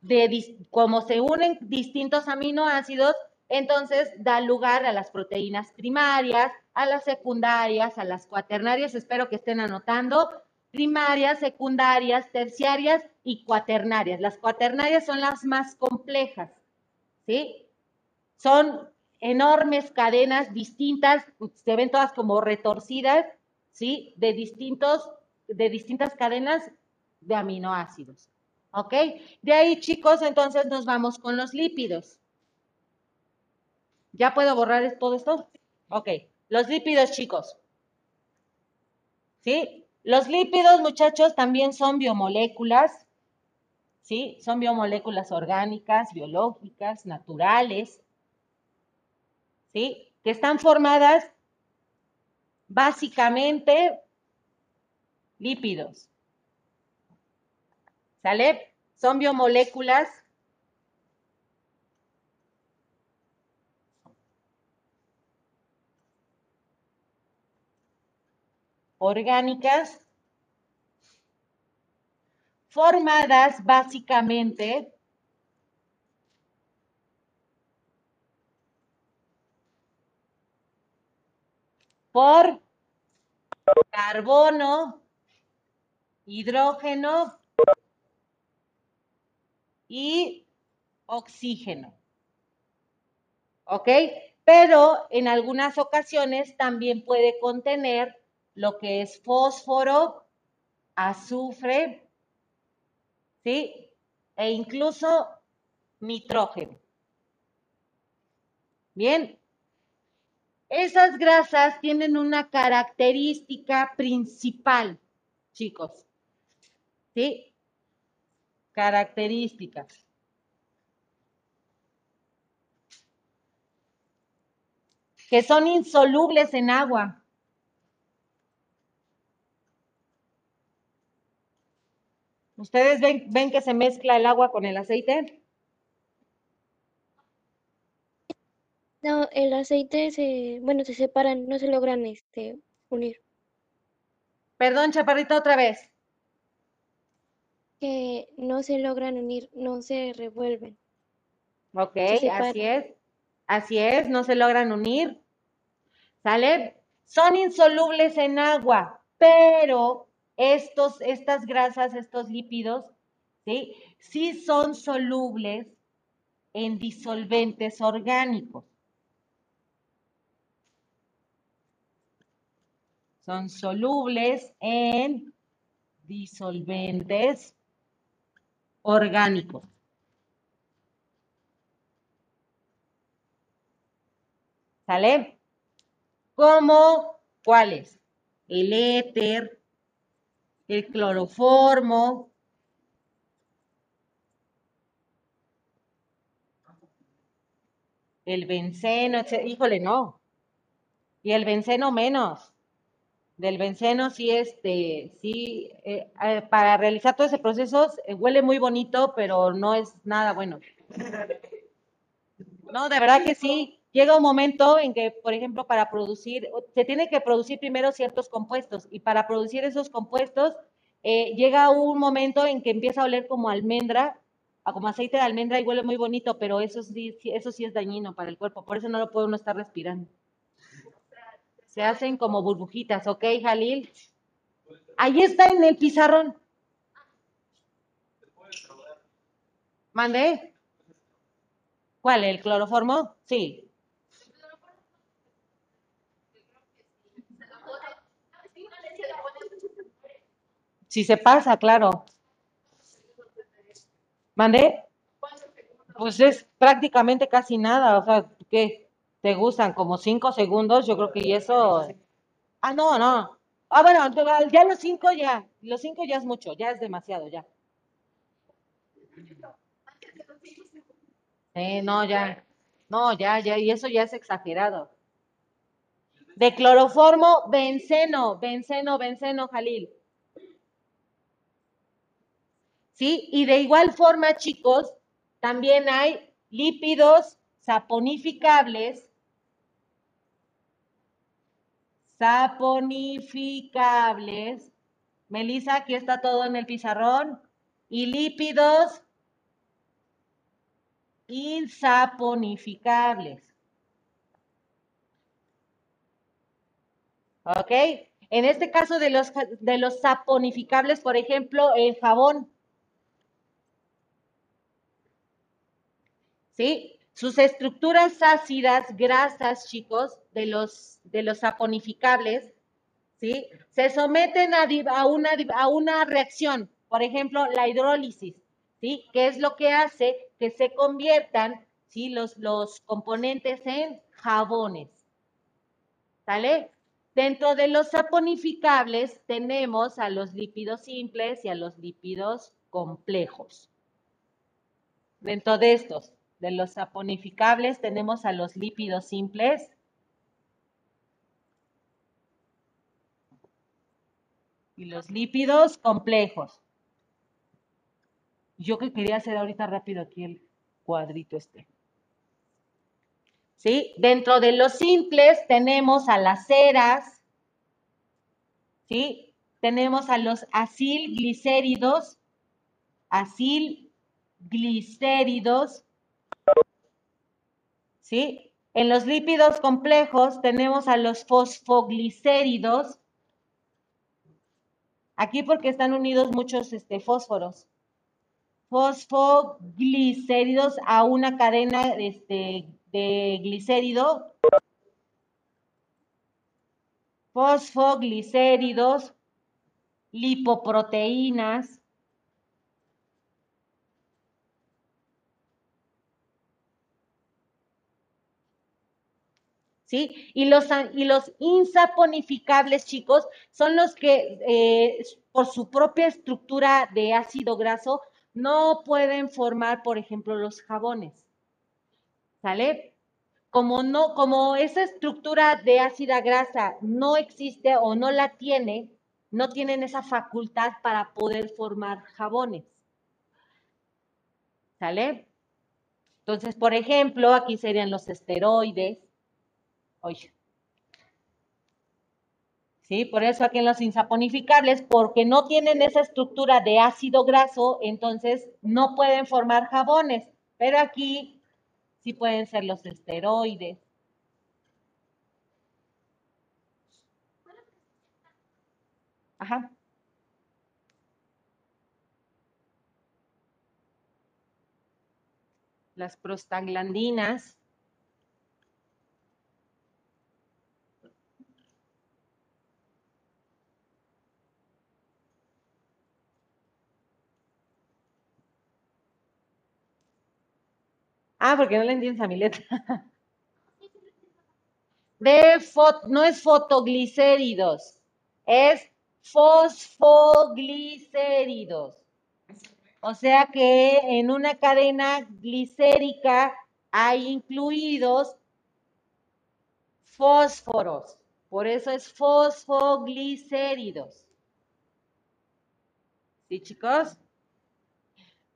de como se unen distintos aminoácidos, entonces da lugar a las proteínas primarias, a las secundarias, a las cuaternarias, espero que estén anotando, primarias, secundarias, terciarias y cuaternarias. Las cuaternarias son las más complejas, ¿sí? Son enormes cadenas distintas, se ven todas como retorcidas, ¿sí? De distintos, de distintas cadenas de aminoácidos. ¿Ok? De ahí, chicos, entonces nos vamos con los lípidos. ¿Ya puedo borrar todo esto? Ok. Los lípidos, chicos. ¿Sí? Los lípidos, muchachos, también son biomoléculas. ¿Sí? Son biomoléculas orgánicas, biológicas, naturales. ¿Sí? Que están formadas básicamente lípidos. ¿Sale? Son biomoléculas orgánicas formadas básicamente por carbono, hidrógeno y oxígeno. ¿Ok? Pero en algunas ocasiones también puede contener lo que es fósforo, azufre, ¿sí? E incluso nitrógeno. Bien, esas grasas tienen una característica principal, chicos. ¿Sí? Características. Que son insolubles en agua. ¿Ustedes ven, ven que se mezcla el agua con el aceite? No, el aceite se, bueno, se separan, no se logran este unir. Perdón, chaparrito, otra vez. Que no se logran unir, no se revuelven. Ok, Se así es. Así es, no se logran unir. ¿Sale? Son insolubles en agua, pero estos, estas grasas, estos lípidos, ¿sí? Sí son solubles en disolventes orgánicos. Son solubles en disolventes orgánicos. ¿Sale? ¿Cómo? ¿Cuáles? El éter, el cloroformo, el benceno, híjole, no. Y el benceno menos. Del benceno sí, este, sí, eh, eh, para realizar todo ese proceso eh, huele muy bonito, pero no es nada bueno. No, de verdad que sí. Llega un momento en que, por ejemplo, para producir, se tiene que producir primero ciertos compuestos y para producir esos compuestos eh, llega un momento en que empieza a oler como almendra, como aceite de almendra y huele muy bonito, pero eso sí, eso sí es dañino para el cuerpo, por eso no lo puede uno estar respirando. Se hacen como burbujitas, ¿ok, Jalil? Ahí está en el pizarrón. ¿Mande? ¿Cuál? ¿El cloroformo? Sí. Si se pasa, claro. ¿Mande? Pues es prácticamente casi nada, o sea, ¿qué? ¿Te gustan como cinco segundos? Yo creo que y eso... Ah, no, no. Ah, bueno, ya los cinco ya, los cinco ya es mucho, ya es demasiado, ya. Eh, no, ya, no, ya, ya, y eso ya es exagerado. De cloroformo, benceno, benceno, benceno, Jalil. ¿Sí? Y de igual forma, chicos, también hay lípidos saponificables, saponificables. Melissa, aquí está todo en el pizarrón. Y lípidos insaponificables. ¿Ok? En este caso de los, de los saponificables, por ejemplo, el jabón. ¿Sí? Sus estructuras ácidas, grasas, chicos, de los, de los saponificables, ¿sí? Se someten a, una, a una reacción, por ejemplo, la hidrólisis, ¿sí? Que es lo que hace que se conviertan, ¿sí? Los, los componentes en jabones, ¿sale? Dentro de los saponificables tenemos a los lípidos simples y a los lípidos complejos. Dentro de estos, de los saponificables, tenemos a los lípidos simples y los lípidos complejos. Yo que quería hacer ahorita rápido aquí el cuadrito este. ¿Sí? Dentro de los simples tenemos a las ceras, ¿sí? Tenemos a los acilglicéridos, acilglicéridos, ¿sí? En los lípidos complejos tenemos a los fosfoglicéridos, aquí porque están unidos muchos este, fósforos. Fosfoglicéridos a una cadena este, de glicérido. Fosfoglicéridos, lipoproteínas. Y los, y los insaponificables, chicos, son los que eh, por su propia estructura de ácido graso no pueden formar, por ejemplo, los jabones. ¿Sale? Como no, como esa estructura de ácida grasa no existe o no la tiene, no tienen esa facultad para poder formar jabones. ¿Sale? Entonces, por ejemplo, aquí serían los esteroides. Oye. Sí, por eso aquí en los insaponificables, porque no tienen esa estructura de ácido graso, entonces no pueden formar jabones. Pero aquí sí pueden ser los esteroides. Ajá. Las prostaglandinas. Ah, porque no le entiendes a mi letra. No es fotoglicéridos, es fosfoglicéridos. O sea que en una cadena glicérica hay incluidos fósforos. Por eso es fosfoglicéridos. ¿Sí, chicos?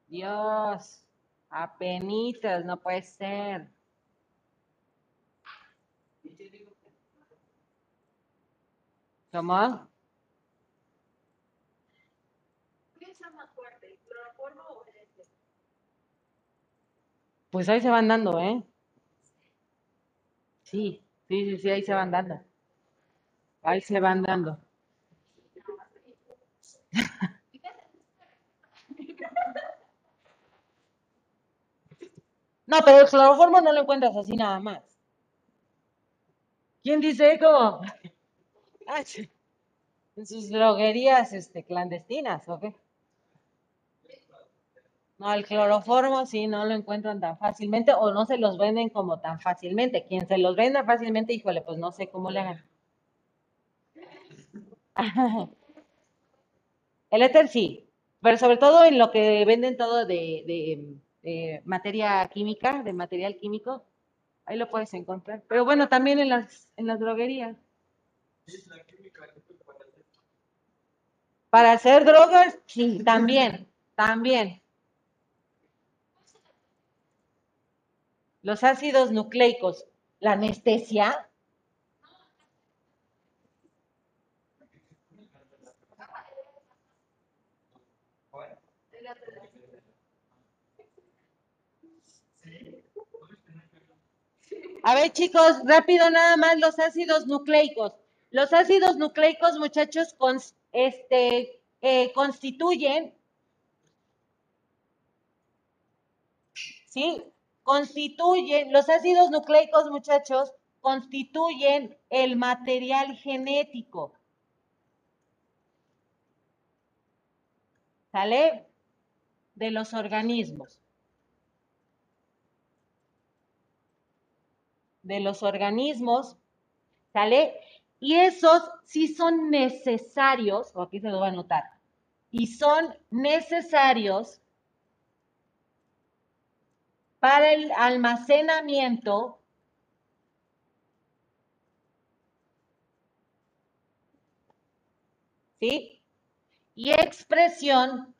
Dios, apenitas, no puede ser. ¿Cómo? Pues ahí se van dando, ¿eh? Sí, sí, sí, sí, ahí se van dando. Ahí se van dando. No, pero el cloroformo no lo encuentras así nada más. ¿Quién dice cómo? Ah, sí. En sus droguerías este, clandestinas, ¿o qué? No, el cloroformo sí no lo encuentran tan fácilmente o no se los venden como tan fácilmente. Quien se los venda fácilmente, híjole, pues no sé cómo le hagan. El éter sí, pero sobre todo en lo que venden todo de, de, de materia química, de material químico, ahí lo puedes encontrar. Pero bueno, también en las, en las droguerías. Para hacer drogas, sí, también, también. Los ácidos nucleicos, la anestesia, A ver, chicos, rápido nada más los ácidos nucleicos. Los ácidos nucleicos, muchachos, este, eh, constituyen, ¿sí? Constituyen, los ácidos nucleicos, muchachos, constituyen el material genético. ¿Sale? De los organismos. De los organismos, ¿sale? Y esos sí son necesarios, o aquí se lo va a anotar, y son necesarios para el almacenamiento ¿sí? Y expresión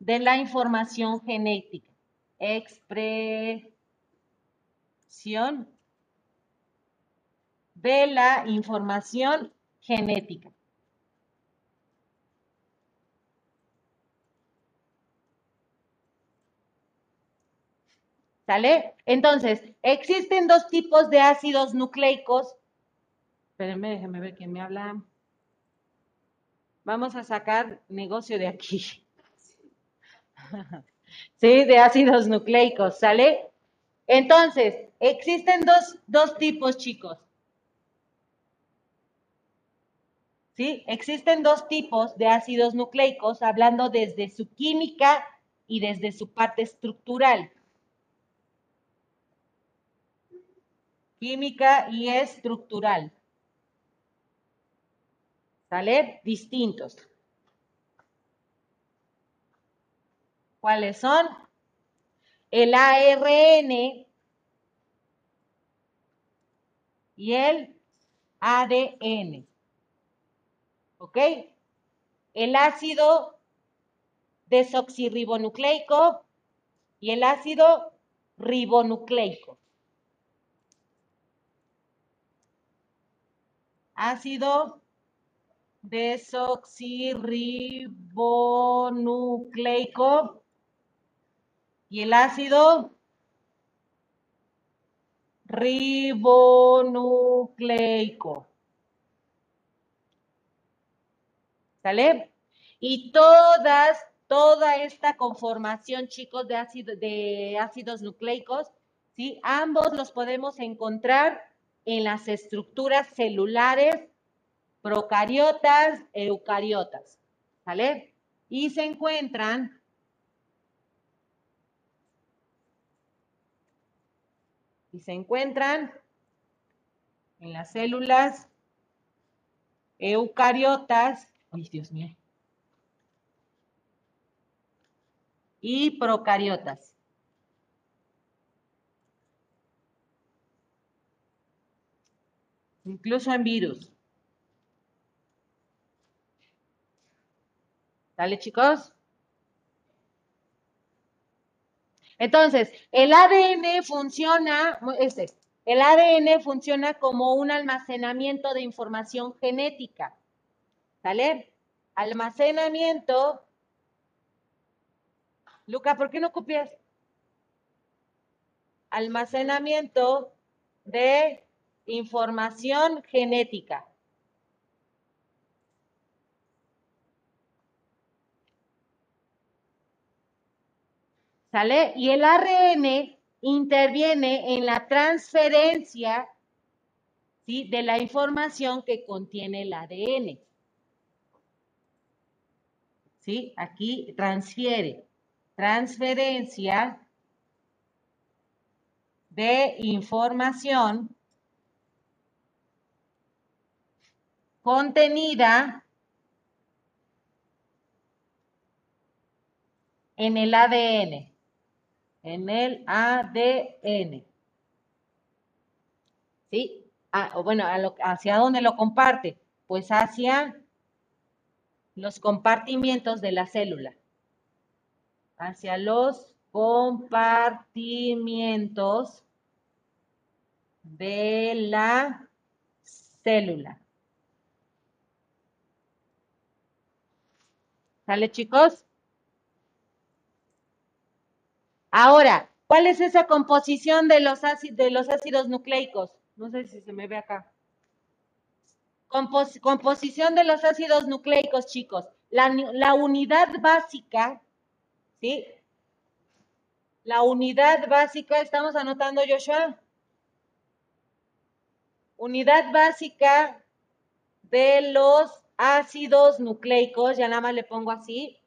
de la información genética. Expresión de la información genética. ¿Sale? Entonces, existen dos tipos de ácidos nucleicos. Espérenme, déjenme ver quién me habla. Vamos a sacar negocio de aquí. Sí, de ácidos nucleicos, ¿sale? Entonces, existen dos, dos tipos, chicos. ¿Sí? Existen dos tipos de ácidos nucleicos, hablando desde su química y desde su parte estructural. Química y estructural. ¿Sale? Distintos. ¿Cuáles son? El ARN y el ADN. ¿Ok? El ácido desoxirribonucleico y el ácido ribonucleico. Ácido desoxirribonucleico y el ácido ribonucleico. ¿Sale? Y todas, toda esta conformación, chicos, de, ácido, de ácidos nucleicos, ¿sí? Ambos los podemos encontrar en las estructuras celulares procariotas, eucariotas, ¿sale? Y se encuentran y se encuentran en las células eucariotas, ay Dios mío, y procariotas. Incluso en virus. ¿Sale, chicos? Entonces, el ADN funciona, este, el ADN funciona como un almacenamiento de información genética. ¿Sale? Almacenamiento. Luca, ¿por qué no copias? Almacenamiento de información genética. ¿Sale? Y el ARN interviene en la transferencia de la información que contiene el ADN. ¿Sí? Aquí transfiere. Transferencia de información contenida en el ADN en el ADN. ¿Sí? Ah, bueno, ¿hacia dónde lo comparte? Pues hacia los compartimientos de la célula. Hacia los compartimientos de la célula. ¿Sale, chicos? Ahora, ¿Cuál es esa composición de los, ácidos, de los ácidos nucleicos? No sé si se me ve acá. Compos- composición de los ácidos nucleicos, chicos. La, la unidad básica, ¿sí? La unidad básica, estamos anotando, Joshua. Unidad básica de los ácidos nucleicos, ya nada más le pongo así,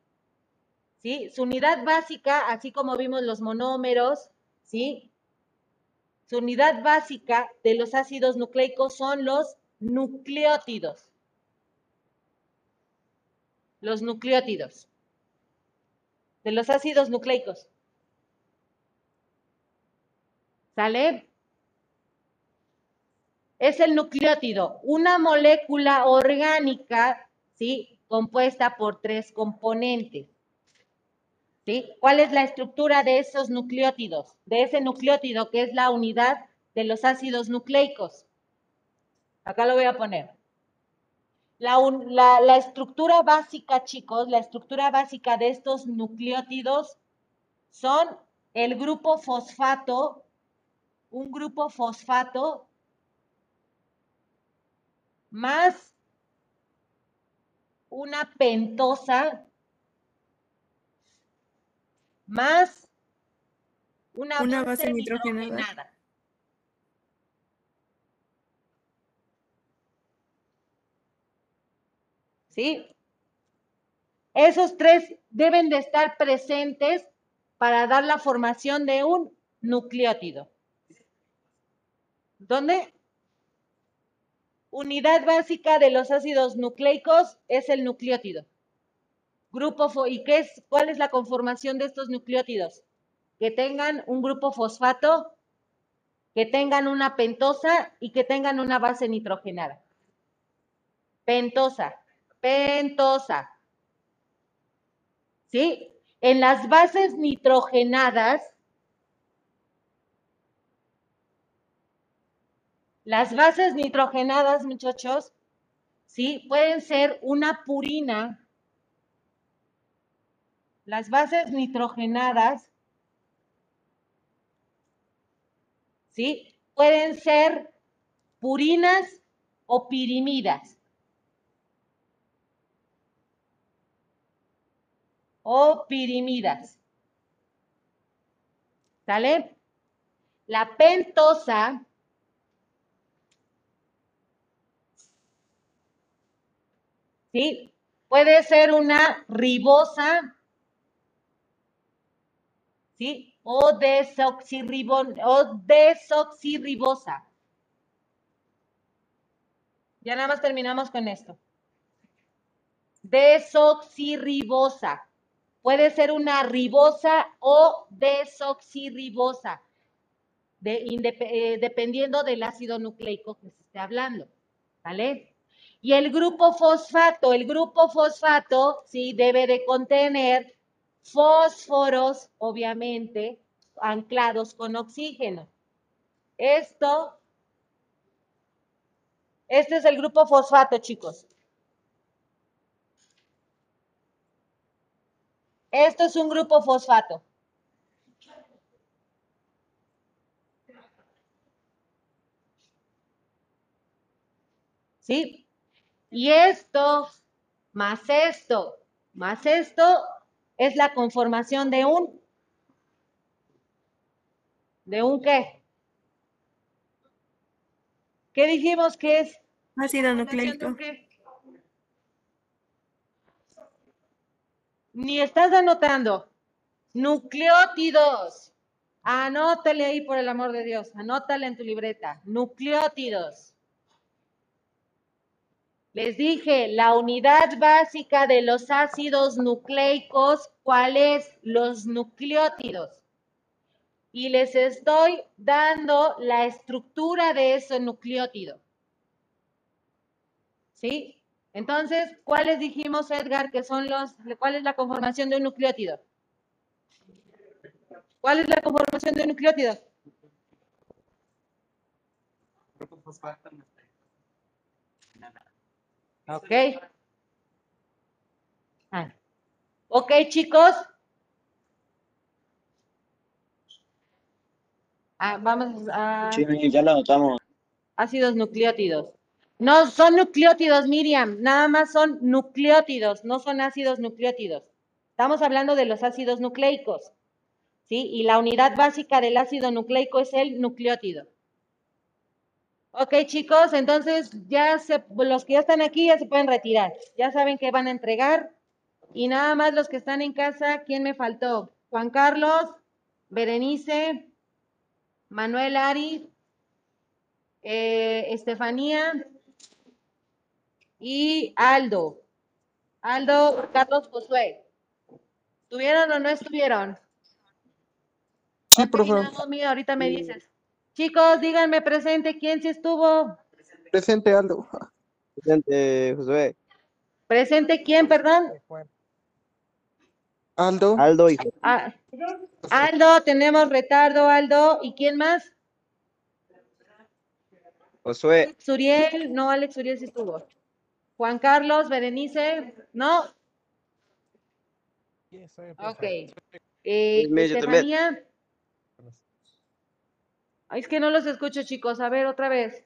¿sí? Su unidad básica, así como vimos los monómeros, ¿sí? Su unidad básica de los ácidos nucleicos son los nucleótidos. Los nucleótidos. De los ácidos nucleicos. ¿Sale? Es el nucleótido, una molécula orgánica, ¿sí? Compuesta por tres componentes. ¿Sí? ¿Cuál es la estructura de esos nucleótidos? De ese nucleótido que es la unidad de los ácidos nucleicos. Acá lo voy a poner. La, un- la- la estructura básica, chicos, la estructura básica de estos nucleótidos son el grupo fosfato, un grupo fosfato más una pentosa más una, Una base nitrogenada. nitrogenada. ¿Sí? Esos tres deben de estar presentes para dar la formación de un nucleótido. ¿Dónde? Unidad básica de los ácidos nucleicos es el nucleótido. Grupo ¿Y qué es, cuál es la conformación de estos nucleótidos? Que tengan un grupo fosfato, que tengan una pentosa y que tengan una base nitrogenada. Pentosa, pentosa. ¿Sí? En las bases nitrogenadas, las bases nitrogenadas, muchachos, ¿sí? Pueden ser una purina. Las bases nitrogenadas, ¿sí? Pueden ser purinas o pirimidas. O pirimidas. ¿Sale? La pentosa ¿sí? Puede ser una ribosa, ¿sí? O, desoxirribo- o desoxirribosa. Ya nada más terminamos con esto. Desoxirribosa. Puede ser una ribosa o desoxirribosa, eh, dependiendo del ácido nucleico que se esté hablando. ¿Vale? Y el grupo fosfato, el grupo fosfato, sí, debe de contener fósforos, obviamente, anclados con oxígeno. Esto, este es el grupo fosfato, chicos. Esto es un grupo fosfato. ¿Sí? Y esto, más esto, más esto, es la conformación de un, ¿de un qué? ¿Qué dijimos que es? Ácido ¿Conformación de un nucleico. Ni estás anotando. Nucleótidos. Anótale ahí por el amor de Dios. Anótale en tu libreta. Nucleótidos. Les dije, la unidad básica de los ácidos nucleicos, ¿cuál es? Los nucleótidos. Y les estoy dando la estructura de ese nucleótido. ¿Sí? Entonces, ¿cuáles dijimos, Edgar, que son los, cuál es la conformación de un nucleótido? ¿Cuál es la conformación de un nucleótido? Grupo fosfato, Ok. Ah. Ok, chicos. Ah, vamos a Sí, ya lo anotamos. ácidos nucleótidos. No son nucleótidos, Miriam, nada más son nucleótidos, no son ácidos nucleótidos. Estamos hablando de los ácidos nucleicos, ¿sí? Y la unidad básica del ácido nucleico es el nucleótido. Ok, chicos, entonces ya se, los que ya están aquí ya se pueden retirar. Ya saben que van a entregar. Y nada más los que están en casa, ¿quién me faltó? Juan Carlos, Berenice, Manuel Ari, eh, Estefanía y Aldo. Aldo, Carlos Josué. ¿Estuvieron o no estuvieron? Sí, Ok, profe. Naomi, ahorita me dices. Chicos, díganme presente, ¿quién sí estuvo? Presente, Aldo. Presente, Josué. ¿Presente quién, perdón? Aldo. Aldo y Ah, Aldo, tenemos retardo, Aldo. ¿Y quién más? Josué. Alex Uriel, no, Alex Uriel sí estuvo. Juan Carlos, Berenice, ¿no? Ok. Eh. Estefanía. Ay, es que no los escucho, chicos. A ver, otra vez.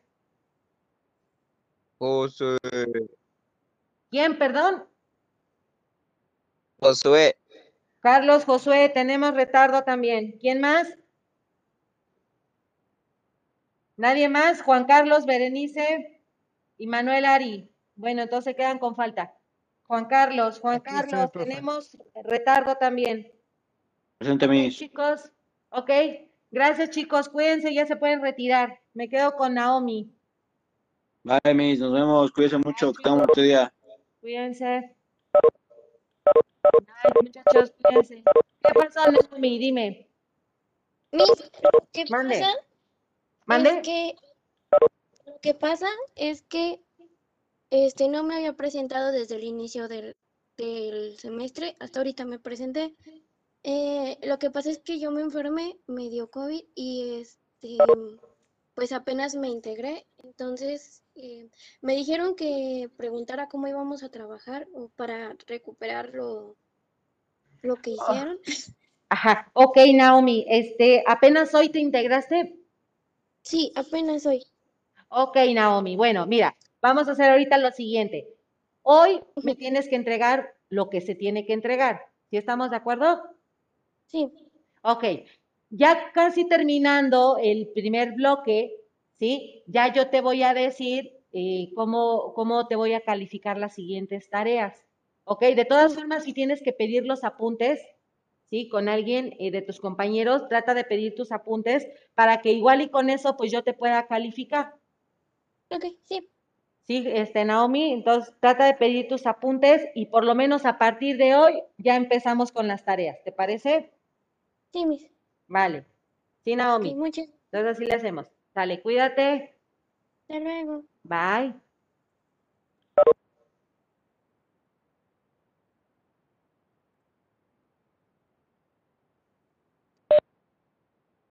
Josué. ¿Quién, perdón? Josué. Carlos, Josué, tenemos retardo también. ¿Quién más? ¿Nadie más? Juan Carlos, Berenice y Manuel Ari. Bueno, entonces quedan con falta. Juan Carlos, Juan Aquí Carlos, tenemos retardo también. Presente, mis. chicos. Ok, gracias chicos, cuídense, ya se pueden retirar. Me quedo con Naomi. Vale, mis, nos vemos. Cuídense mucho. Que tengan un buen día. Cuídense. Ay, muchachos, cuídense. ¿Qué pasó, Naomi? Dime. Miss, ¿qué Mande. pasa? ¿Mande? Es que lo que pasa es que este no me había presentado desde el inicio del, del semestre, hasta ahorita me presenté. Eh, lo que pasa es que yo me enfermé, me dio COVID y este pues apenas me integré, entonces eh, me dijeron que preguntara cómo íbamos a trabajar o para recuperar lo, lo que hicieron. Ajá, ok, Naomi, este, ¿apenas hoy te integraste? Sí, apenas hoy. Ok, Naomi, bueno, mira, vamos a hacer ahorita lo siguiente. Hoy me tienes que entregar lo que se tiene que entregar. ¿Sí estamos de acuerdo? Sí, Ok, ya casi terminando el primer bloque, ¿sí? Ya yo te voy a decir eh, cómo, cómo te voy a calificar las siguientes tareas. Ok, de todas formas, si tienes que pedir los apuntes, ¿sí? Con alguien eh, de tus compañeros, trata de pedir tus apuntes para que igual y con eso, pues yo te pueda calificar. ok, sí, Sí, este, Naomi, entonces trata de pedir tus apuntes y por lo menos a partir de hoy ya empezamos con las tareas, ¿te parece? sí, mis. Vale. Sí, Naomi. muchas, Entonces así le hacemos. Dale, cuídate. hasta luego. Bye.